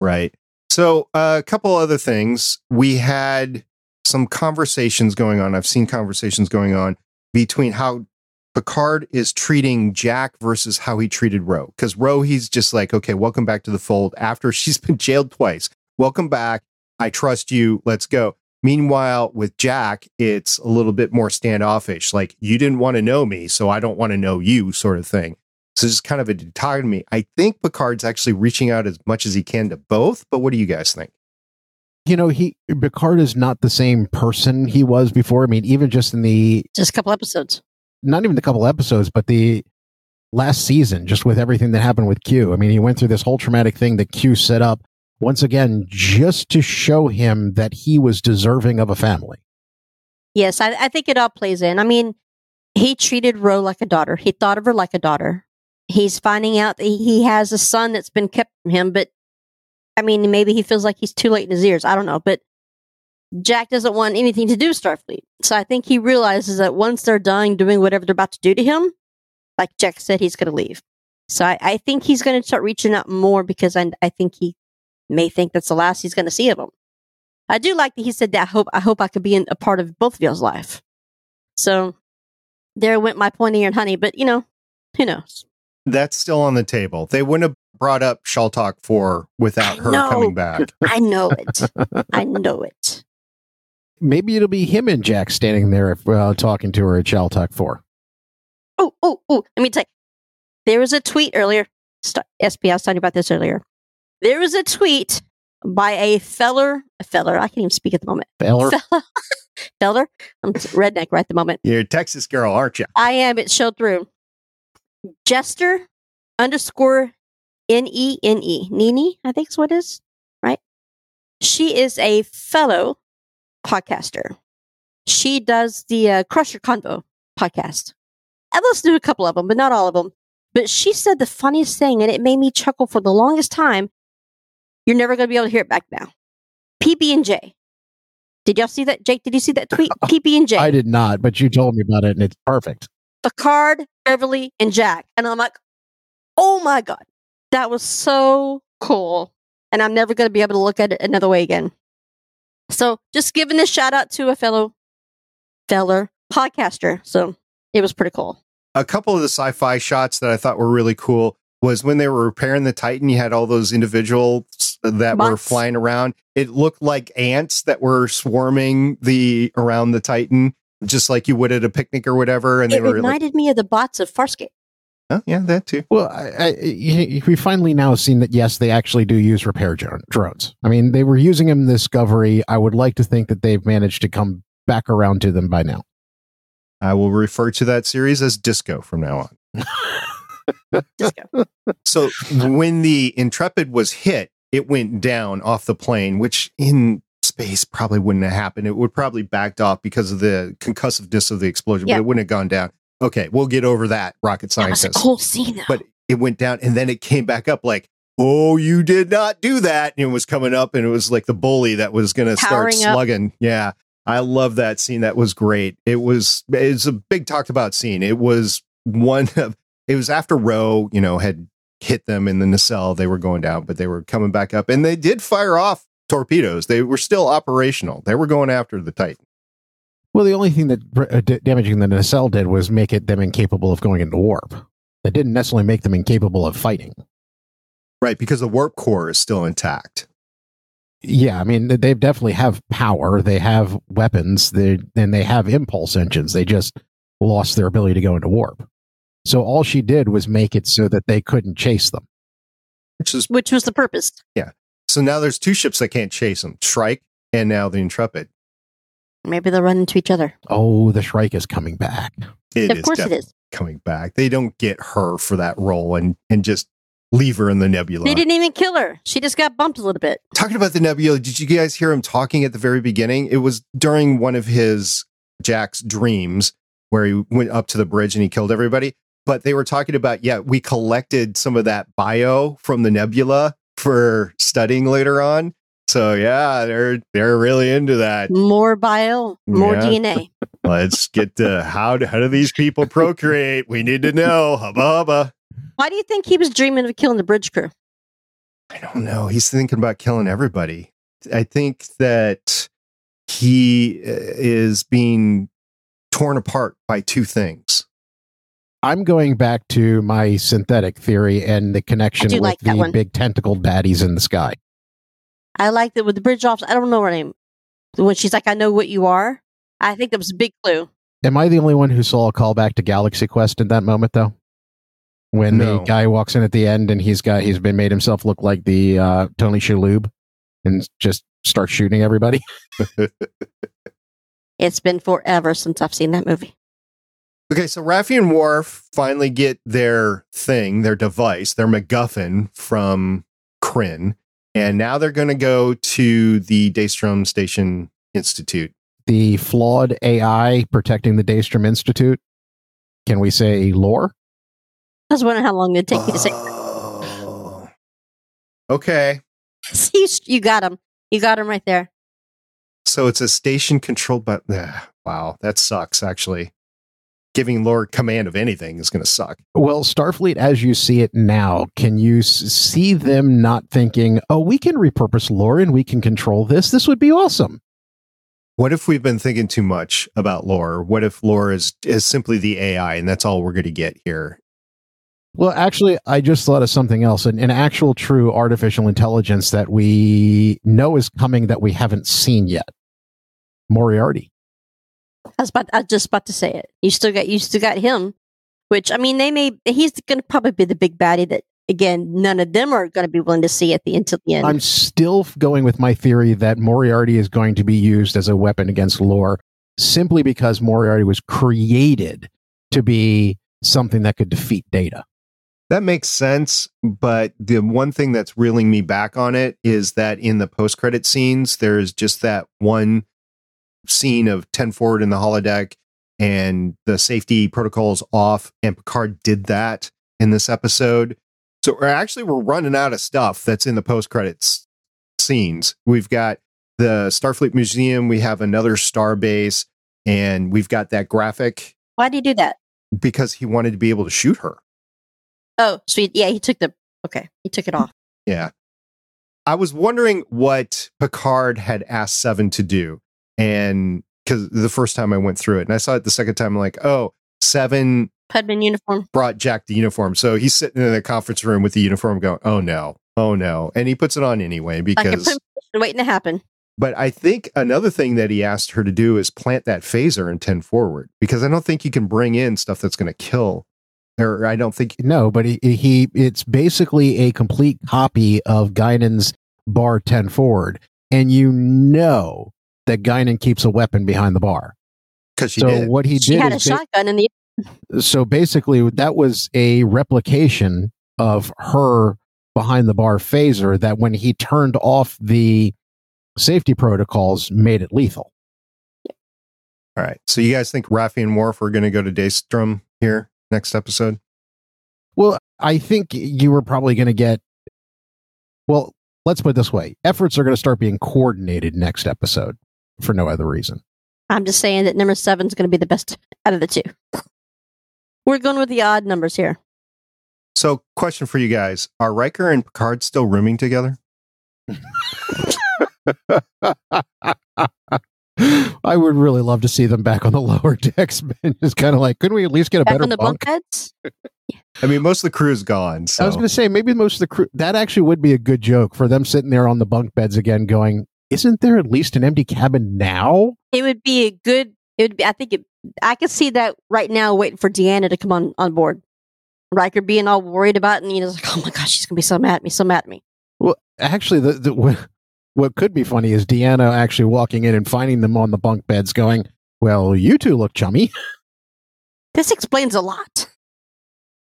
A: Right. So, uh, a couple other things. We had some conversations going on. I've seen conversations going on between how Picard is treating Jack versus how he treated Ro. Because Ro, he's just like, okay, welcome back to the fold after she's been jailed twice. Welcome back. I trust you. Let's go. Meanwhile, with Jack, it's a little bit more standoffish. Like, you didn't want to know me, so I don't want to know you, sort of thing. So it's kind of a dichotomy. I think Picard's actually reaching out as much as he can to both, but what do you guys think?
C: You know, he Picard is not the same person he was before. I mean, even just in the
B: Just a couple episodes.
C: not even the couple episodes, but the last season, just with everything that happened with Q. I mean, he went through this whole traumatic thing that Q set up once again just to show him that he was deserving of a family.
B: Yes, I, I think it all plays in. I mean, he treated Ro like a daughter. He thought of her like a daughter. He's finding out that he he has a son that's been kept from him, but I mean, maybe he feels like he's too late in his years. I don't know, but Jack doesn't want anything to do with Starfleet. So I think he realizes that once they're done doing whatever they're about to do to him, like Jack said, he's going to leave. So I, I think he's going to start reaching out more because I, I think he may think that's the last he's going to see of him. I do like that he said that. I hope I hope I could be in, a part of both of y'all's life. So there went my pointy ear and honey, but you know, who knows?
A: That's still on the table. They wouldn't have brought up Chaltok 4 without
B: I
A: her
B: know.
A: coming back.
B: I know it. I know it.
C: Maybe it'll be him and Jack standing there uh, talking to her at Chaltok 4.
B: Oh, oh, oh. Let me tell you. There was a tweet earlier. St- SP, I was talking about this earlier. There was a tweet by a feller, a feller, I can't even speak at the moment.
C: Feller,
B: Feller, feller, I'm redneck right at the moment.
A: You're a Texas girl, aren't you?
B: I am. It showed through. Jester underscore N E N E. Nini, I think is what it is, right? She is a fellow podcaster. She does the uh, Crusher Convo podcast. I've listened to a couple of them, but not all of them. But she said the funniest thing, and it made me chuckle for the longest time. You're never going to be able to hear it back now. PB and J. Did y'all see that, Jake? Did you see that tweet? PB and J.
C: I did not, but you told me about it and it's perfect.
B: Picard, Beverly, and Jack. And I'm like, oh my God, that was so cool. And I'm never going to be able to look at it another way again. So just giving a shout out to a fellow, feller podcaster. So it was pretty cool.
A: A couple of the sci-fi shots that I thought were really cool was when they were repairing the Titan, you had all those individuals that were flying around. It looked like ants that were swarming the around the Titan, just like you would at a picnic or whatever. And
B: It
A: they were like,
B: reminded me of the bots of Farscape.
A: oh, yeah, that too.
C: Well, I, I, y- we finally now seen that yes, they actually do use repair dro- drones. I mean, they were using them in Discovery. I would like to think that they've managed to come back around to them by now.
A: I will refer to that series as Disco from now on.
B: Disco.
A: So when the Intrepid was hit, it went down off the plane, which in space probably wouldn't have happened. It would probably backed off because of the concussiveness of the explosion,
B: Yeah.
A: but it wouldn't have gone down. Okay, we'll get over that, rocket
B: that was a cool scene, though.
A: But it went down and then it came back up like, oh, you did not do that. And it was coming up and it was like the bully that was going to start
B: Powering up.
A: slugging. Yeah. I love that scene. That was great. It was, it's a big talked about scene. It was one of, it was after Ro, you know, had hit them in the nacelle. They were going down, but they were coming back up and they did fire off torpedoes. They were still operational. They were going after the Titan.
C: Well, the only thing that uh, d- damaging the nacelle did was make it them incapable of going into warp. That didn't necessarily make them incapable of fighting.
A: Right. Because the warp core is still intact.
C: Yeah, I mean, they definitely have power. They have weapons. They and they have impulse engines. They just lost their ability to go into warp. So all she did was make it so that they couldn't chase them.
A: Which is
B: Which was the purpose. Yeah.
A: So now there's two ships that can't chase them Shrike and now the Intrepid.
B: Maybe they'll run into each other.
C: Oh, the Shrike is coming back.
A: It
B: of
A: is
B: course it
A: definitely
B: is.
A: coming back. They don't get her for that role and and just leave her in the nebula.
B: They didn't even kill her. She just got bumped a little bit.
A: Talking about the nebula, did you guys hear him talking at the very beginning? It was during one of his Jack's dreams where he went up to the bridge and he killed everybody. But they were talking about, yeah, we collected some of that bio from the nebula for studying later on. So yeah, they're they're really into that.
B: More bio, more
A: Yeah.
B: DNA.
A: Let's get to how do, how do these people procreate? We need to know. Hubba hubba.
B: Why do you think he was dreaming of killing the bridge crew?
A: I don't know. He's thinking about killing everybody. I think that he uh, is being torn apart by two things.
C: I'm going back to my synthetic theory and the connection with
B: like
C: the
B: one.
C: big tentacled baddies in the sky.
B: I like that with the bridge officer. I don't know her name. When she's like, I know what you are. I think that was a big clue.
C: Am I the only one who saw a callback to Galaxy Quest in that moment, though? When
A: No.
C: the guy walks in at the end and he's got he's been made himself look like the uh, Tony Shalhoub and just starts shooting everybody.
B: It's been forever since I've seen that movie.
A: Okay, so Raffi and Worf finally get their thing, their device, their MacGuffin from Krinn, and now they're going to go to the Daystrom Station Institute.
C: The flawed AI protecting the Daystrom Institute. Can we say lore?
B: I was wondering how long it'd take me to say.
A: Oh. Okay,
B: See, you got him. You got him right there.
A: so it's a station controlled by. Uh, wow, that sucks. Actually, giving Lore command of anything is going to suck.
C: Well, Starfleet, as you see it now, can you see them not thinking, "Oh, we can repurpose lore and we can control this. This would be awesome."
A: What if we've been thinking too much about lore? What if lore is is simply the AI and that's all we're going to get here?
C: Well, actually, I just thought of something else an, an actual true artificial intelligence that we know is coming that we haven't seen yet. Moriarty.
B: I was about I was just about to say it. You still got you still got him, which I mean they may he's going to probably be the big baddie that again none of them are going to be willing to see at the until the end.
C: I'm still going with my theory that Moriarty is going to be used as a weapon against Lore simply because Moriarty was created to be something that could defeat Data.
A: That makes sense, but the one thing that's reeling me back on it is that in the post-credit scenes, there's just that one scene of 10 forward in the holodeck and the safety protocols off, and Picard did that in this episode. So we're actually we're running out of stuff that's in the post-credits scenes. We've got the Starfleet Museum, we have another star base, and we've got that graphic
B: Why did he do that?
A: because he wanted to be able to shoot her.
B: Oh, sweet. Yeah, he took the okay. He took it off.
A: Yeah. I was wondering what Picard had asked Seven to do. And because the first time I went through it, and I saw it the second time, I'm like, oh, Seven
B: Pudman uniform.
A: brought Jack the uniform. So he's sitting in the conference room with the uniform going, oh no, oh no. And he puts it on anyway because,
B: premonition waiting to happen.
A: but I think another thing that he asked her to do is plant that phaser and 10 forward because I don't think you can bring in stuff that's going to kill. Or I don't think
C: No, but he, he it's basically a complete copy of Guinan's bar 10 forward. And you know that Guinan keeps a weapon behind the bar.
A: because
C: so
A: did.
C: what he
B: She
C: did
B: had a
C: is ba-
B: shotgun in the
C: so basically that was a replication of her behind the bar phaser that when he turned off the safety protocols made it lethal.
A: All right. So you guys think Raffi and Worf are going to go to Daystrom here next episode?
C: Well, I think you were probably going to get well, let's put it this way. Efforts are going to start being coordinated next episode for no other reason.
B: I'm just saying that number seven's going to be the best out of the two. We're going with the odd numbers here.
A: So, question for you guys: Are Riker and Picard still rooming together?
C: I would really love to see them back on the lower decks, man. Just kind of like, couldn't we at least get a
B: Back
C: better
B: on the
C: bunk?
B: bunk beds.
A: I mean, most of the crew is gone. So
C: I was going to say maybe most of the crew. That actually would be a good joke for them sitting there on the bunk beds again, going, "Isn't there at least an empty cabin now?"
B: It would be a good. It would be. I think it. I could see that right now, waiting for Deanna to come on on board. Riker being all worried about, it and you know, like, oh my gosh, she's gonna be so mad at me, so mad at me.
C: Well, actually, the, the what, what could be funny is Deanna actually walking in and finding them on the bunk beds, going, "Well, you two look chummy."
B: This explains a lot.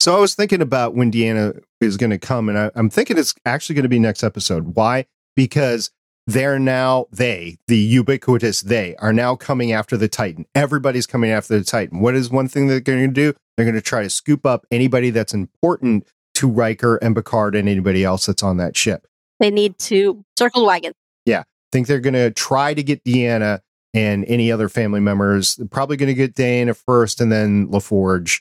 A: So I was thinking about when Deanna is going to come, and I, I'm thinking it's actually going to be next episode. Why? Because they're now they, the ubiquitous they, are now coming after the Titan. Everybody's coming after the Titan. What is one thing that they're going to do? They're going to try to scoop up anybody that's important to Riker and Picard and anybody else that's on that ship.
B: They need to circle the wagon.
A: Yeah think they're going to try to get Deanna and any other family members. They're probably going to get Deanna first and then LaForge.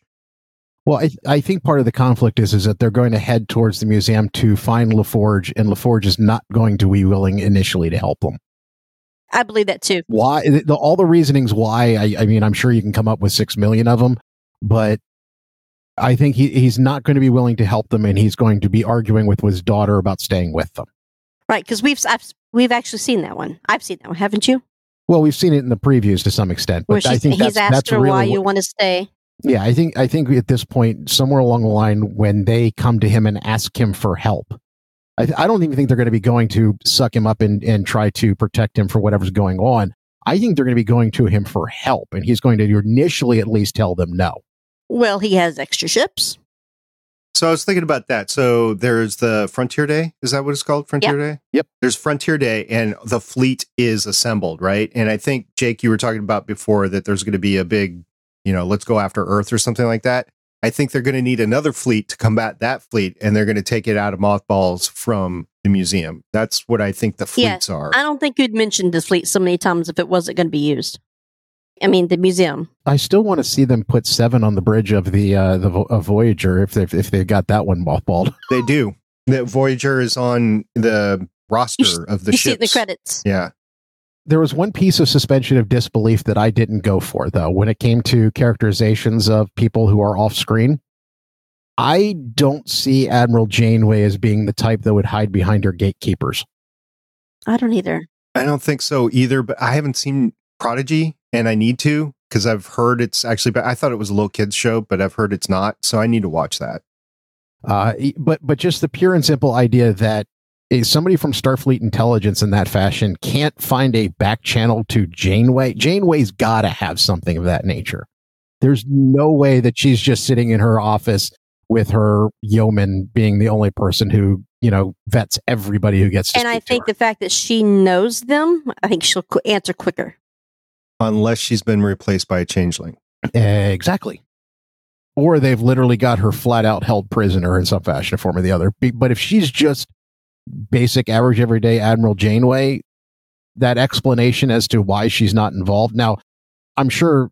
C: Well, I, I think part of the conflict is is that they're going to head towards the museum to find LaForge, and LaForge is not going to be willing initially to help them.
B: I believe that too.
C: Why? The, all the reasonings why. I, I mean, I'm sure you can come up with six million of them, but I think he, he's not going to be willing to help them, and he's going to be arguing with his daughter about staying with them.
B: Right, because we've I've, we've actually seen that one. I've seen that one, haven't you?
C: Well, we've seen it in the previews to some extent, but I think
B: he's
C: that's,
B: asked
C: that's
B: her
C: really
B: why
C: what-
B: you want to stay.
C: Yeah, I think I think at this point, somewhere along the line, when they come to him and ask him for help, I, I don't even think they're going to be going to suck him up and, and try to protect him for whatever's going on. I think they're going to be going to him for help, and he's going to initially at least tell them no.
B: Well, he has extra ships.
A: So I was thinking about that. So there's the Frontier Day. Is that what it's called? Frontier Day?
C: Yep.
A: There's Frontier Day and the fleet is assembled, right? And I think, Jake, you were talking about before that there's going to be a big, you know, let's go after Earth or something like that. I think they're going to need another fleet to combat that fleet and they're going to take it out of mothballs from the museum. That's what I think the
B: Yeah,
A: fleets are.
B: I don't think you'd mentioned the fleet so many times if it wasn't going to be used. I mean, the museum.
C: I still want to see them put seven on the bridge of the uh, the Vo- of Voyager if they if they've got that one mothballed.
A: They do. The Voyager is on the roster of the
B: you see the credits.
A: Yeah.
C: There was one piece of suspension of disbelief that I didn't go for though when it came to characterizations of people who are off screen. I don't see Admiral Janeway as being the type that would hide behind her gatekeepers.
B: I don't either.
A: I don't think so either, but I haven't seen Prodigy and I need to because I've heard it's actually, but I thought it was a little kids show, but I've heard it's not. So I need to watch that.
C: Uh, but but just the pure and simple idea that a, Eh, somebody from Starfleet intelligence in that fashion can't find a back channel to Janeway. Janeway's got to have something of that nature. There's no way that she's just sitting in her office with her yeoman being the only person who you know vets everybody who gets.
B: To And I think the fact that she knows them, I think she'll answer quicker.
A: Unless she's been replaced by a changeling.
C: exactly. Or they've literally got her flat out held prisoner in some fashion, form or the other. But if she's just basic, average, everyday Admiral Janeway, that explanation as to why she's not involved. Now, I'm sure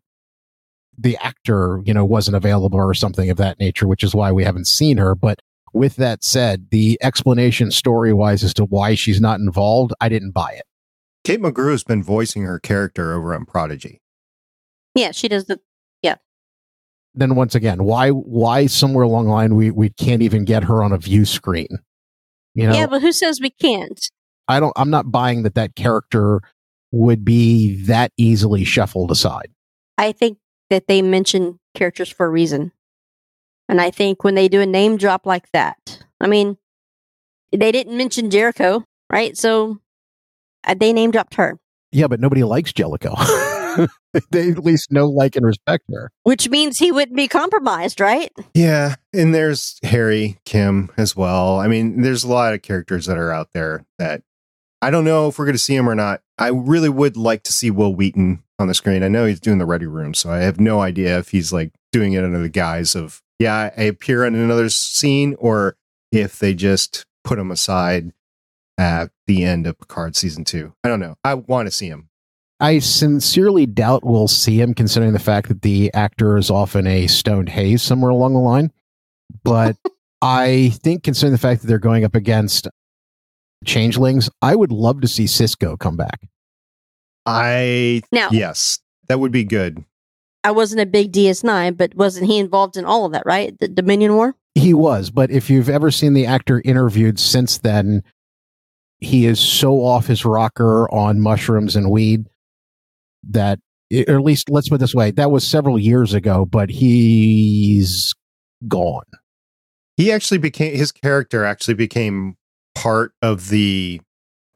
C: the actor, you know, wasn't available or something of that nature, which is why we haven't seen her. But with that said, the explanation story wise as to why she's not involved, I didn't buy it.
A: Kate Mulgrew has been voicing her character over on Prodigy.
B: Yeah, she does the. Yeah.
C: Then once again, why why somewhere along the line we we can't even get her on a view screen? You know,
B: yeah, but who says we can't?
C: I don't. I'm not buying that that character would be that easily shuffled aside.
B: I think that they mention characters for a reason, and I think when they do a name drop like that, I mean, they didn't mention Jellico, right? So uh, they name dropped her.
C: Yeah, but nobody likes Jellico. they at least know, like, and respect her.
B: Which means he wouldn't be compromised, right?
A: Yeah. And there's Harry Kim as well. I mean, there's a lot of characters that are out there that I don't know if we're going to see him or not. I really would like to see Wil Wheaton on the screen. I know he's doing the Ready Room, so I have no idea if he's like doing it under the guise of, yeah, I appear in another scene or if they just put him aside at the end of Picard season two. I don't know. I want to see him.
C: I sincerely doubt we'll see him, considering the fact that the actor is often a stoned haze somewhere along the line. But I think, considering the fact that they're going up against changelings, I would love to see Sisko come back.
A: I
B: Now,
A: yes, that would be good.
B: I wasn't a big DS9, but wasn't he involved in all of that, right? The Dominion War?
C: He was, but if you've ever seen the actor interviewed since then, he is so off his rocker on mushrooms and weed that, or at least let's put it this way, that was several years ago, but he's gone.
A: He actually became his character actually became part of the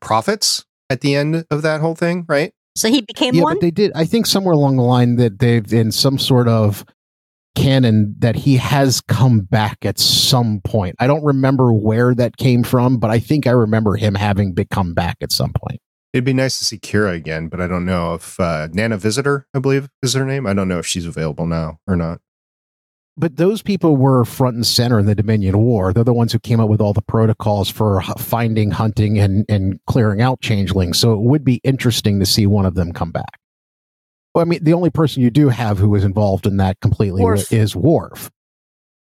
A: prophets at the end of that whole thing, right?
B: So he became
C: yeah,
B: one?
C: but they did. I think somewhere along the line that they've in some sort of canon that he has come back at some point. I don't remember where that came from, but I think I remember him having become back at some point.
A: It'd be nice to see Kira again, but I don't know if uh, Nana Visitor, I believe, is her name. I don't know if she's available now or not.
C: But those people were front and center in the Dominion War. They're the ones who came up with all the protocols for finding, hunting, and, and clearing out changelings. So it would be interesting to see one of them come back. Well, I mean, the only person you do have who is involved in that completely
B: Worf.
C: is Worf.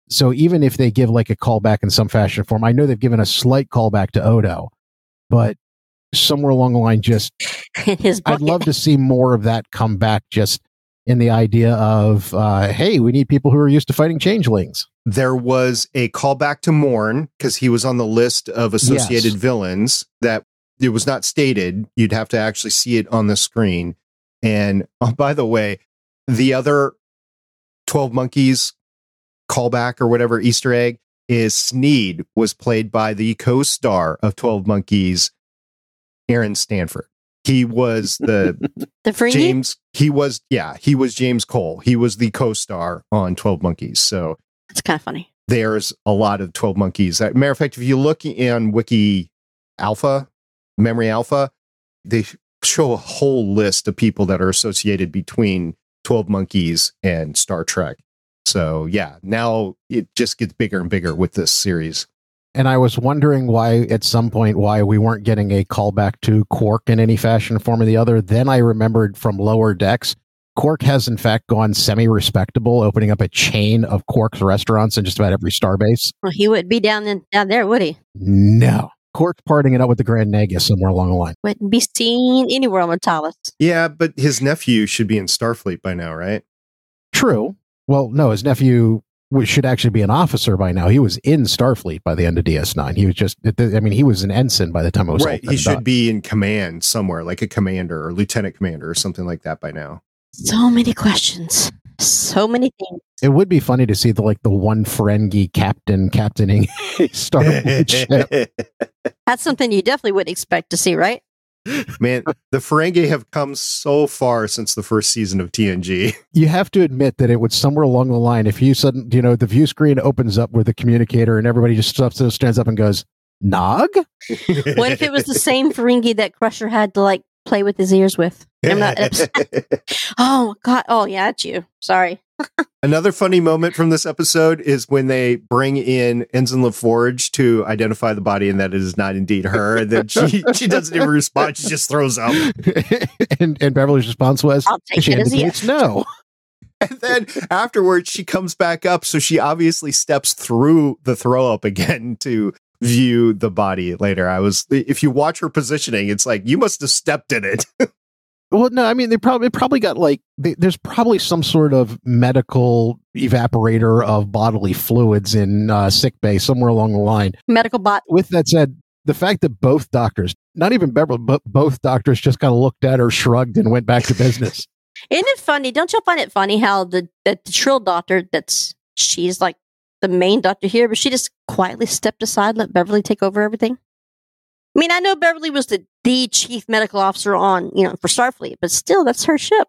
C: So even if they give like a callback in some fashion or form, I know they've given a slight callback to Odo, but somewhere along the line, just
B: his
C: I'd love to see more of that come back. Just in the idea of, uh, hey, we need people who are used to fighting changelings.
A: There was a callback to Morn because he was on the list of associated
C: Yes.
A: villains that it was not stated. You'd have to actually see it on the screen. And oh, by the way, the other 12 Monkeys callback or whatever Easter egg is Sneed was played by the co star of 12 Monkeys, Aaron Stanford. He was the
B: the?
A: James, he was, yeah, he was James Cole. He was the co star on 12 Monkeys. So
B: it's kind of funny.
A: there's a lot of 12 Monkeys. Matter of fact, if you look in Wiki Alpha, Memory Alpha, they show a whole list of people that are associated between 12 Monkeys and Star Trek. So yeah, now it just gets bigger and bigger with this series.
C: And I was wondering why, at some point, why we weren't getting a callback to Quark in any fashion, form, or the other. Then I remembered from Lower Decks, Quark has in fact gone semi-respectable, opening up a chain of Quark's restaurants in just about every starbase.
B: Well, he wouldn't be down in, down there, would he?
C: No, Quark's parting it up with the Grand Nagus somewhere along the line.
B: Wouldn't be seen anywhere on Metalis.
A: Yeah, but his nephew should be in Starfleet by now, right?
C: True. Well, no, his nephew which should actually be an officer by now. He was in Starfleet by the end of DS9. He was just, I mean, he was an ensign by the time it was
A: right. He should done. be in command somewhere, like a commander or lieutenant commander or something like that by now.
B: So many questions, so many things.
C: It would be funny to see the like the one Ferengi captain captaining Starfleet ship.
B: That's something you definitely would expect to see, right?
A: Man, the Ferengi have come so far since the first season of TNG.
C: You have to admit that it was somewhere along the line. If you sudden, you know, the view screen opens up with the communicator and everybody just stands up and goes, Nog?
B: what if it was the same Ferengi that Crusher had to like play with his ears with? Not, oh God! Oh yeah, that's you. Sorry.
A: Another funny moment from this episode is when they bring in Ensign LaForge to identify the body and that it is not indeed her. And then she, she doesn't even respond. She just throws up.
C: and, and Beverly's response was,
B: I'll take
C: she
B: it as yes.
C: no.
A: And then afterwards, she comes back up. So she obviously steps through the throw up again to view the body later. I was, if you watch her positioning, it's like you must have stepped in it.
C: Well, no, I mean they probably probably got like they, there's probably some sort of medical evaporator of bodily fluids in uh, sick bay somewhere along the line.
B: Medical bot.
C: With that said, the fact that both doctors, not even Beverly, but both doctors just kind of looked at her, shrugged, and went back to business.
B: Isn't it funny? Don't you find it funny how the, the the Trill doctor that's she's like the main doctor here, but she just quietly stepped aside, let Beverly take over everything. I mean, I know Beverly was the, the chief medical officer on, you know, for Starfleet, but still, that's her ship.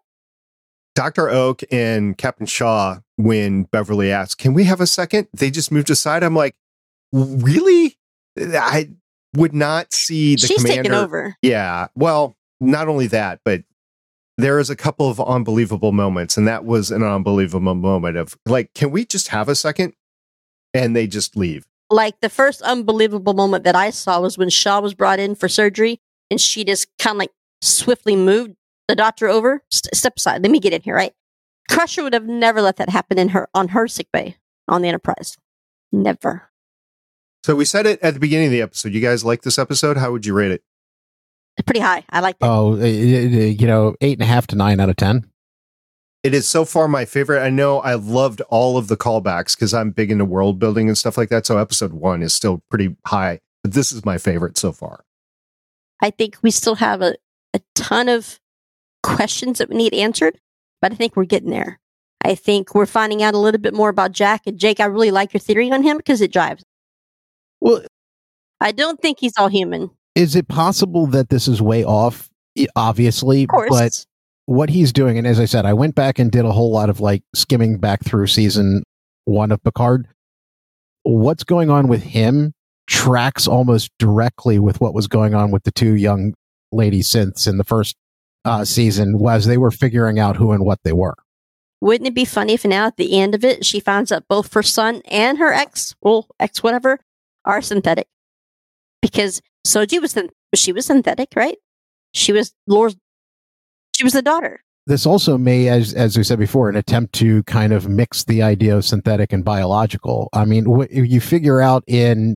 A: Dr. Ohk and Captain Shaw, when Beverly asked, Can we have a second? They just moved aside. I'm like, Really? I would not see the
B: She's
A: commander.
B: taking over.
A: Yeah. Well, not only that, but there is a couple of unbelievable moments, and that was an unbelievable moment of like, can we just have a second? And they just leave
B: like the first unbelievable moment that I saw was when Shaw was brought in for surgery and she just kind of like swiftly moved the doctor over. St- step aside. Let me get in here, right? Crusher would have never let that happen in her on her sick bay on the Enterprise. Never.
A: So we said it at the beginning of the episode. You guys like this episode? How would you rate it?
B: Pretty high. I like it.
C: Oh, eh, eh, eh, you know, eight and a half to nine out of ten.
A: It is so far my favorite. I know I loved all of the callbacks because I'm big into world building and stuff like that. So episode one is still pretty high, but this is my favorite so far.
B: I think we still have a, a ton of questions that we need answered, but I think we're getting there. I think we're finding out a little bit more about Jack. And Jake, I really like your theory on him because it drives.
C: Well,
B: I don't think he's all human.
C: Is it possible that this is way off? Obviously, of but what he's doing, and as I said, I went back and did a whole lot of like skimming back through season one of Picard. What's going on with him tracks almost directly with what was going on with the two young lady synths in the first uh, season was they were figuring out who and what they were.
B: Wouldn't it be funny if now at the end of it she finds out both her son and her ex, well, ex whatever, are synthetic? Because Soji was she was synthetic, right? She was Lore's she was the daughter.
C: This also may, as as we said before, an attempt to kind of mix the idea of synthetic and biological. I mean, what you figure out in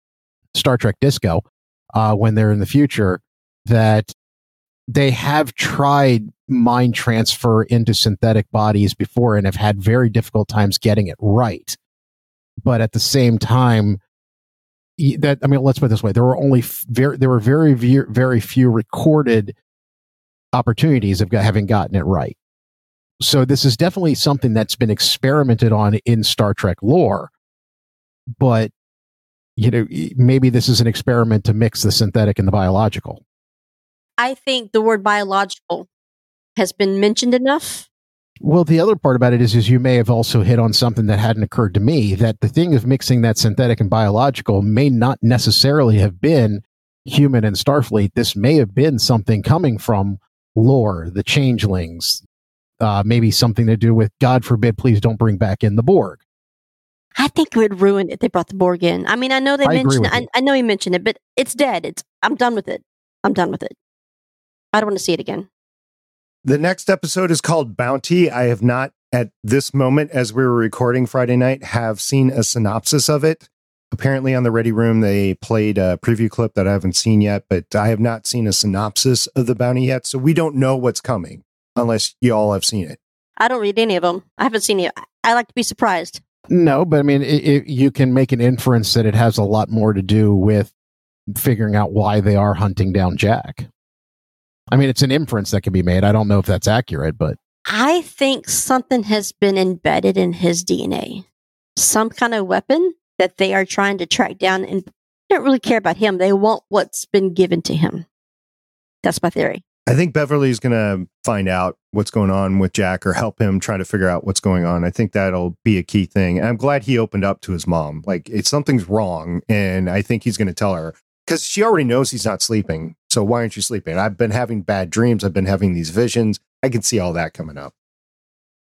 C: Star Trek Disco uh, when they're in the future that they have tried mind transfer into synthetic bodies before and have had very difficult times getting it right. But at the same time, that I mean, let's put it this way: there were only very there were very very few recorded opportunities of having gotten it right. So this is definitely something that's been experimented on in Star Trek lore, but you know maybe this is an experiment to mix the synthetic and the biological.
B: I think the word biological has been mentioned enough.
C: Well, the other part about it is, is you may have also hit on something that hadn't occurred to me that the thing of mixing that synthetic and biological may not necessarily have been human and Starfleet. This may have been something coming from lore, the changelings, uh, maybe something to do with God forbid, please don't bring back in the Borg.
B: I think it would ruin it if they brought the Borg in. I mean, I know they
C: I
B: mentioned I, I, know he mentioned it, but it's dead. It's I'm done with it. I'm done with it. I don't want to see it again.
A: The next episode is called Bounty. I have not at this moment as we were recording Friday night have seen a synopsis of it apparently on the Ready Room they played a preview clip that I haven't seen yet, but I have not seen a synopsis of the bounty yet, so we don't know what's coming unless y'all have seen it.
B: I don't read any of them. I haven't seen it. I like to be surprised.
C: No, but I mean, it, it, you can make an inference that it has a lot more to do with figuring out why they are hunting down Jack. I mean, it's an inference that can be made. I don't know if that's accurate, but
B: I think something has been embedded in his DNA. Some kind of weapon that they are trying to track down and don't really care about him. They want what's been given to him. That's my theory.
A: I think Beverly's going to find out what's going on with Jack or help him try to figure out what's going on. I think that'll be a key thing. And I'm glad he opened up to his mom. Like, it's something's wrong. And I think he's going to tell her because she already knows he's not sleeping. So why aren't you sleeping? I've been having bad dreams. I've been having these visions. I can see all that coming up.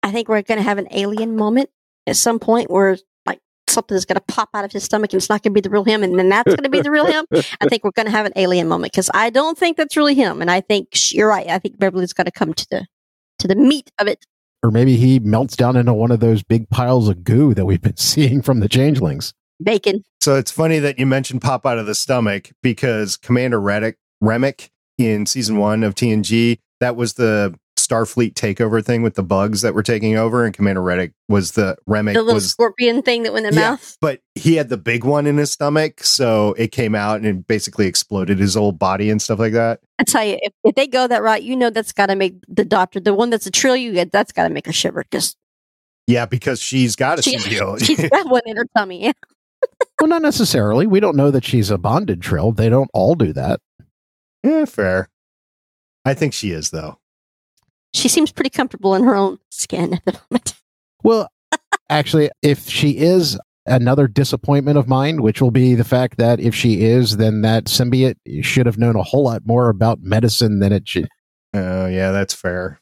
B: I think we're going to have an alien moment at some point where something is going to pop out of his stomach and it's not going to be the real him and then that's going to be the real him i think we're going to have an alien moment because i don't think that's really him and i think you're right i think Beverly's going to come to the to the meat of it.
C: Or maybe he melts down into one of those big piles of goo that we've been seeing from the changelings.
B: Bacon.
A: So it's funny that you mentioned pop out of the stomach because commander Reddick, remick in season one of tng that was the Starfleet takeover thing with the bugs that were taking over, and Commander Reddick was the Remmick
B: the little
A: was,
B: scorpion thing that went in the yeah, mouth.
A: But he had the big one in his stomach, so it came out and it basically exploded his old body and stuff like that.
B: I tell you, if, if they go that route, you know that's got to make the doctor, the one that's a trill, you get that's got to make her shiver. Just
A: yeah, because she's got a she, symbiote.
B: she's got one in her tummy. Yeah.
C: well, not necessarily. We don't know that she's a bonded trill. They don't all do that.
A: Yeah, fair. I think she is though
B: she seems pretty comfortable in her own skin at the moment.
C: Well, actually, if she is another disappointment of mine, which will be the fact that if she is, then that symbiote should have known a whole lot more about medicine than it should.
A: Oh, yeah, that's fair.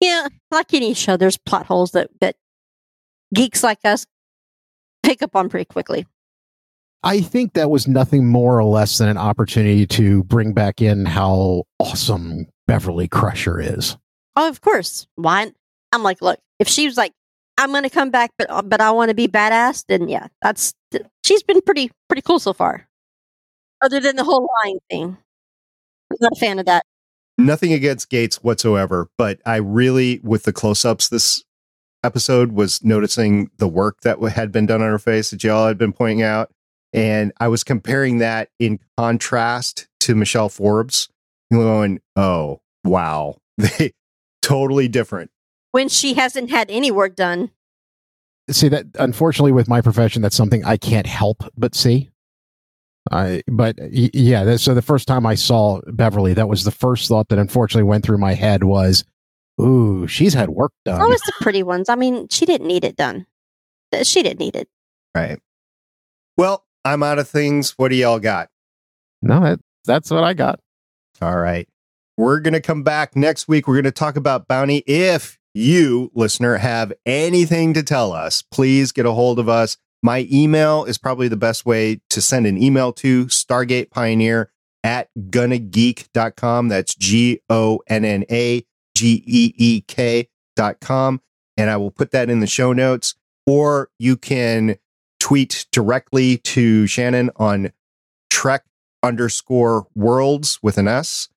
B: Yeah, like any show, there's plot holes that, that geeks like us pick up on pretty quickly.
C: I think that was nothing more or less than an opportunity to bring back in how awesome Beverly Crusher is.
B: Oh, of course. Why? I'm like, look, if she was like, I'm going to come back, but uh, but I want to be badass, then yeah, that's she's been pretty pretty cool so far. Other than the whole lying thing, I'm not a fan of that.
A: Nothing against Gates whatsoever, but I really, with the close-ups this episode, was noticing the work that had been done on her face that y'all had been pointing out, and I was comparing that in contrast to Michelle Forbes, going, "Oh, wow, they totally different.
B: When she hasn't had any work done.
C: See that unfortunately with my profession that's something I can't help but see. I but yeah, so the first time I saw Beverly, that was the first thought that unfortunately went through my head was, "Ooh, she's had work done."
B: Oh, it's the pretty ones. I mean, she didn't need it done. She didn't need it.
A: Right. Well, I'm out of things. What do y'all got?
C: No, that, that's what I got.
A: All right. We're going to come back next week. We're going to talk about bounty. If you, listener, have anything to tell us, please get a hold of us. My email is probably the best way to send an email to Stargate Pioneer at gonnageek.com. That's G O N N A G E E K dot com. And I will put that in the show notes. Or you can tweet directly to Shannon on Trek underscore worlds with an S.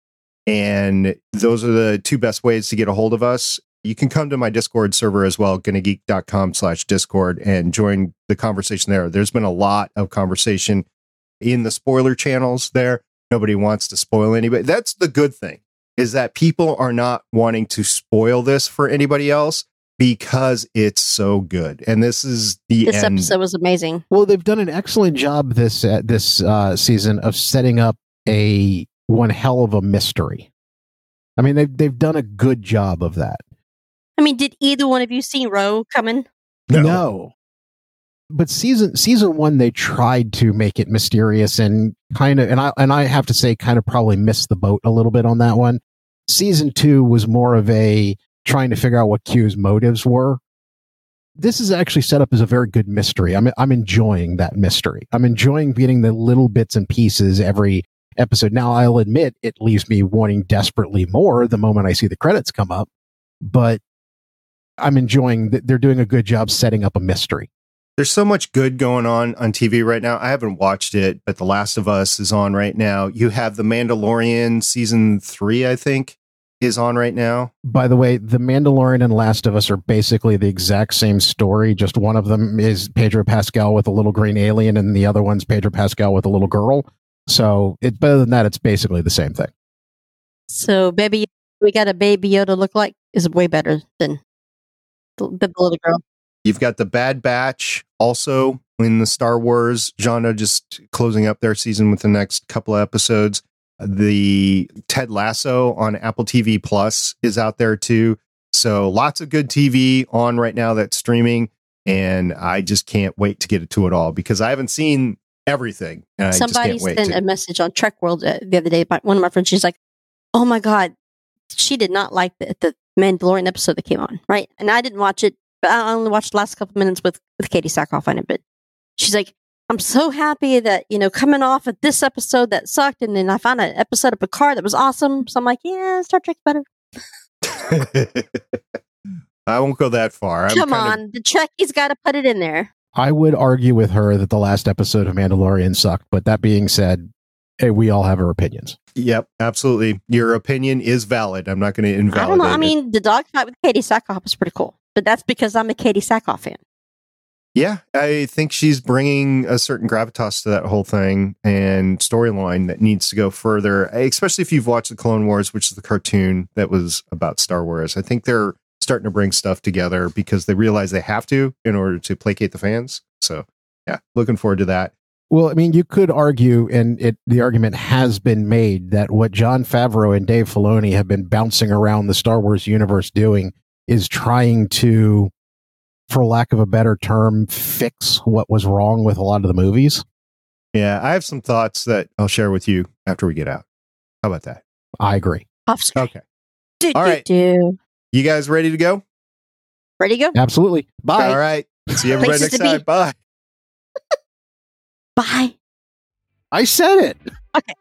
A: And those are the two best ways to get a hold of us. You can come to my Discord server as well, gonnageek.com slash Discord and join the conversation there. There's been a lot of conversation in the spoiler channels there. Nobody wants to spoil anybody. That's the good thing is that people are not wanting to spoil this for anybody else because it's so good. And this is the
B: this
A: end.
B: episode was amazing.
C: Well, they've done an excellent job this uh, this uh, season of setting up a one hell of a mystery. I mean, they've they've done a good job of that.
B: I mean, did either one of you see Ro coming?
C: No. no. But season season one, they tried to make it mysterious and kind of, and I and I have to say, kind of probably missed the boat a little bit on that one. Season two was more of a trying to figure out what Q's motives were. This is actually set up as a very good mystery. I'm I'm enjoying that mystery. I'm enjoying getting the little bits and pieces every episode. Now, I'll admit it leaves me wanting desperately more the moment I see the credits come up, but I'm enjoying that they're doing a good job setting up a mystery.
A: There's so much good going on on TV right now. I haven't watched it, but The Last of Us is on right now. You have The Mandalorian season three, I think, is on right now.
C: By the way, The Mandalorian and Last of Us are basically the exact same story. Just one of them is Pedro Pascal with a little green alien, and the other one's Pedro Pascal with a little girl. So, it better than that, it's basically the same thing.
B: So, baby, we got a baby Yoda look like is way better than the, the little girl.
A: You've got the Bad Batch also in the Star Wars genre, just closing up their season with the next couple of episodes. The Ted Lasso on Apple TV Plus is out there too. So lots of good TV on right now that's streaming. And I just can't wait to get it to it all because I haven't seen everything. And I
B: Somebody sent
A: to.
B: a message on Trek World uh, the other day. By one of my friends, she's like, "Oh my god, she did not like the, the Mandalorian episode that came on, right?" And I didn't watch it, but I only watched the last couple minutes with with Katee Sackhoff on it. But she's like, "I'm so happy that you know coming off of this episode that sucked, and then I found an episode of Picard that was awesome." So I'm like, "Yeah, Star Trek's better."
A: I won't go that far. I'm
B: Come
A: kind of-
B: on, the Trekkies got to put it in there.
C: I would argue with her that the last episode of Mandalorian sucked, but that being said, hey, we all have our opinions.
A: Yep, absolutely. Your opinion is valid. I'm not going to invalidate
B: I don't know. I
A: it.
B: mean, the dogfight with Katee Sackhoff is pretty cool, but that's because I'm a Katee Sackhoff fan.
A: Yeah, I think she's bringing a certain gravitas to that whole thing and storyline that needs to go further, especially if you've watched the Clone Wars, which is the cartoon that was about Star Wars. I think they're starting to bring stuff together because they realize they have to in order to placate the fans. So, yeah, looking forward to that.
C: Well, I mean, you could argue, and it the argument has been made that what Jon Favreau and Dave Filoni have been bouncing around the Star Wars universe doing is trying to, for lack of a better term, fix what was wrong with a lot of the movies.
A: Yeah, I have some thoughts that I'll share with you after we get out. How about that?
C: I agree.
B: Off screen.
A: Okay.
B: Do,
A: All
B: do,
A: right.
B: do.
A: You guys ready to go?
B: Ready to go?
C: Absolutely. Bye.
A: All right. See everybody next
B: to be.
A: time. Bye.
B: Bye.
C: I said it.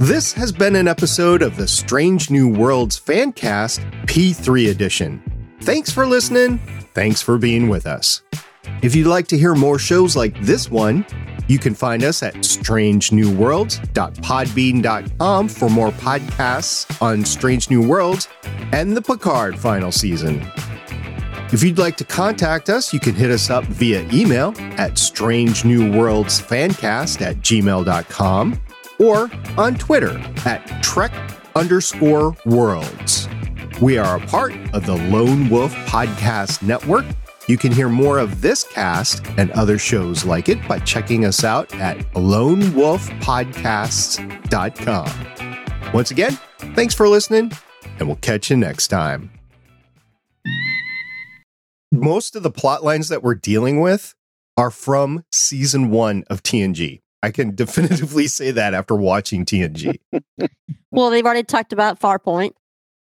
A: This has been an episode of the Strange New Worlds Fancast P3 edition. Thanks for listening. Thanks for being with us. If you'd like to hear more shows like this one, you can find us at strangenewworlds.podbean.com for more podcasts on Strange New Worlds and the Picard final season. If you'd like to contact us, you can hit us up via email at strangenewworldsfancast at gmail.com or on Twitter at Trek underscore worlds. We are a part of the Lone Wolf Podcast Network. You can hear more of this cast and other shows like it by checking us out at lonewolfpodcasts.com. Once again, thanks for listening, and we'll catch you next time. Most of the plot lines that we're dealing with are from season one of TNG. I can definitively say that after watching TNG.
B: Well, they've already talked about Farpoint.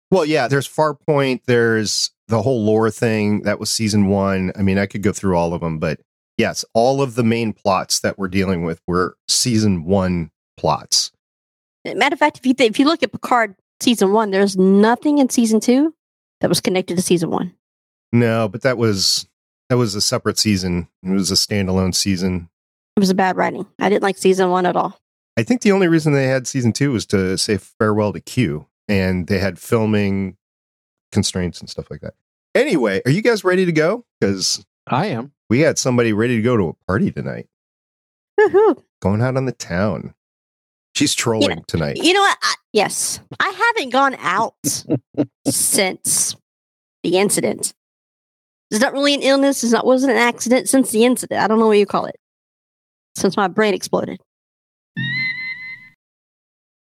A: Well, yeah, there's Farpoint, there's the whole Lore thing that was season one. I mean, I could go through all of them, but yes, all of the main plots that we're dealing with were season one plots.
B: Eh, matter of fact, if you th- if you look at Picard season one, there's nothing in season two that was connected to season one.
A: No, but that was that was a separate season. It was a standalone season.
B: It was a bad writing. I didn't like season one at all.
A: I think the only reason they had season two was to say farewell to Q, and they had filming constraints and stuff like that. Anyway, are you guys ready to go? Because
C: I am.
A: we got somebody ready to go to a party tonight,
B: Woohoo.
A: going out on the town. She's trolling
B: know,
A: tonight.
B: You know what? I, yes, I haven't gone out since the incident. It's not really an illness. It's not wasn't an accident since the incident. I don't know what you call it. Since my brain exploded.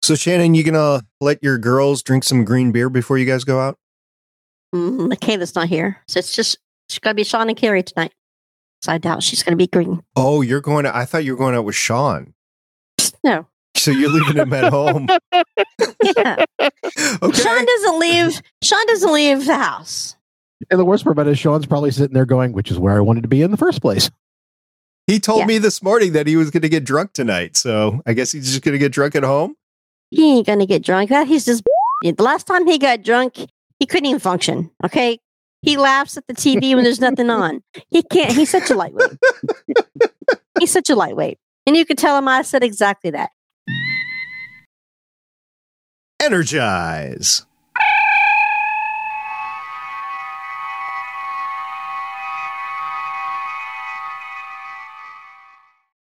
A: So Shannon, you gonna let your girls drink some green beer before you guys go out?
B: Mm, Michaela's not here, so it's just it's gonna be Sean and Carrie tonight. So I doubt she's gonna be green.
A: Oh, you're going to, I thought you were going out with Sean.
B: No.
A: So you're leaving him at home.
B: Yeah.
A: Okay.
B: Sean doesn't leave. Sean doesn't leave the house.
C: And the worst part about it is Sean's probably sitting there going, which is where I wanted to be in the first place.
A: He told
B: Yeah.
A: me this morning that he was going to get drunk tonight. So I guess he's just going to get drunk at home.
B: He ain't gonna get drunk. That he's just the last time he got drunk, he couldn't even function. Okay. He laughs at the TV when there's nothing on. He can't. He's such a lightweight. he's such a lightweight, and you can tell him I said exactly that.
A: energize.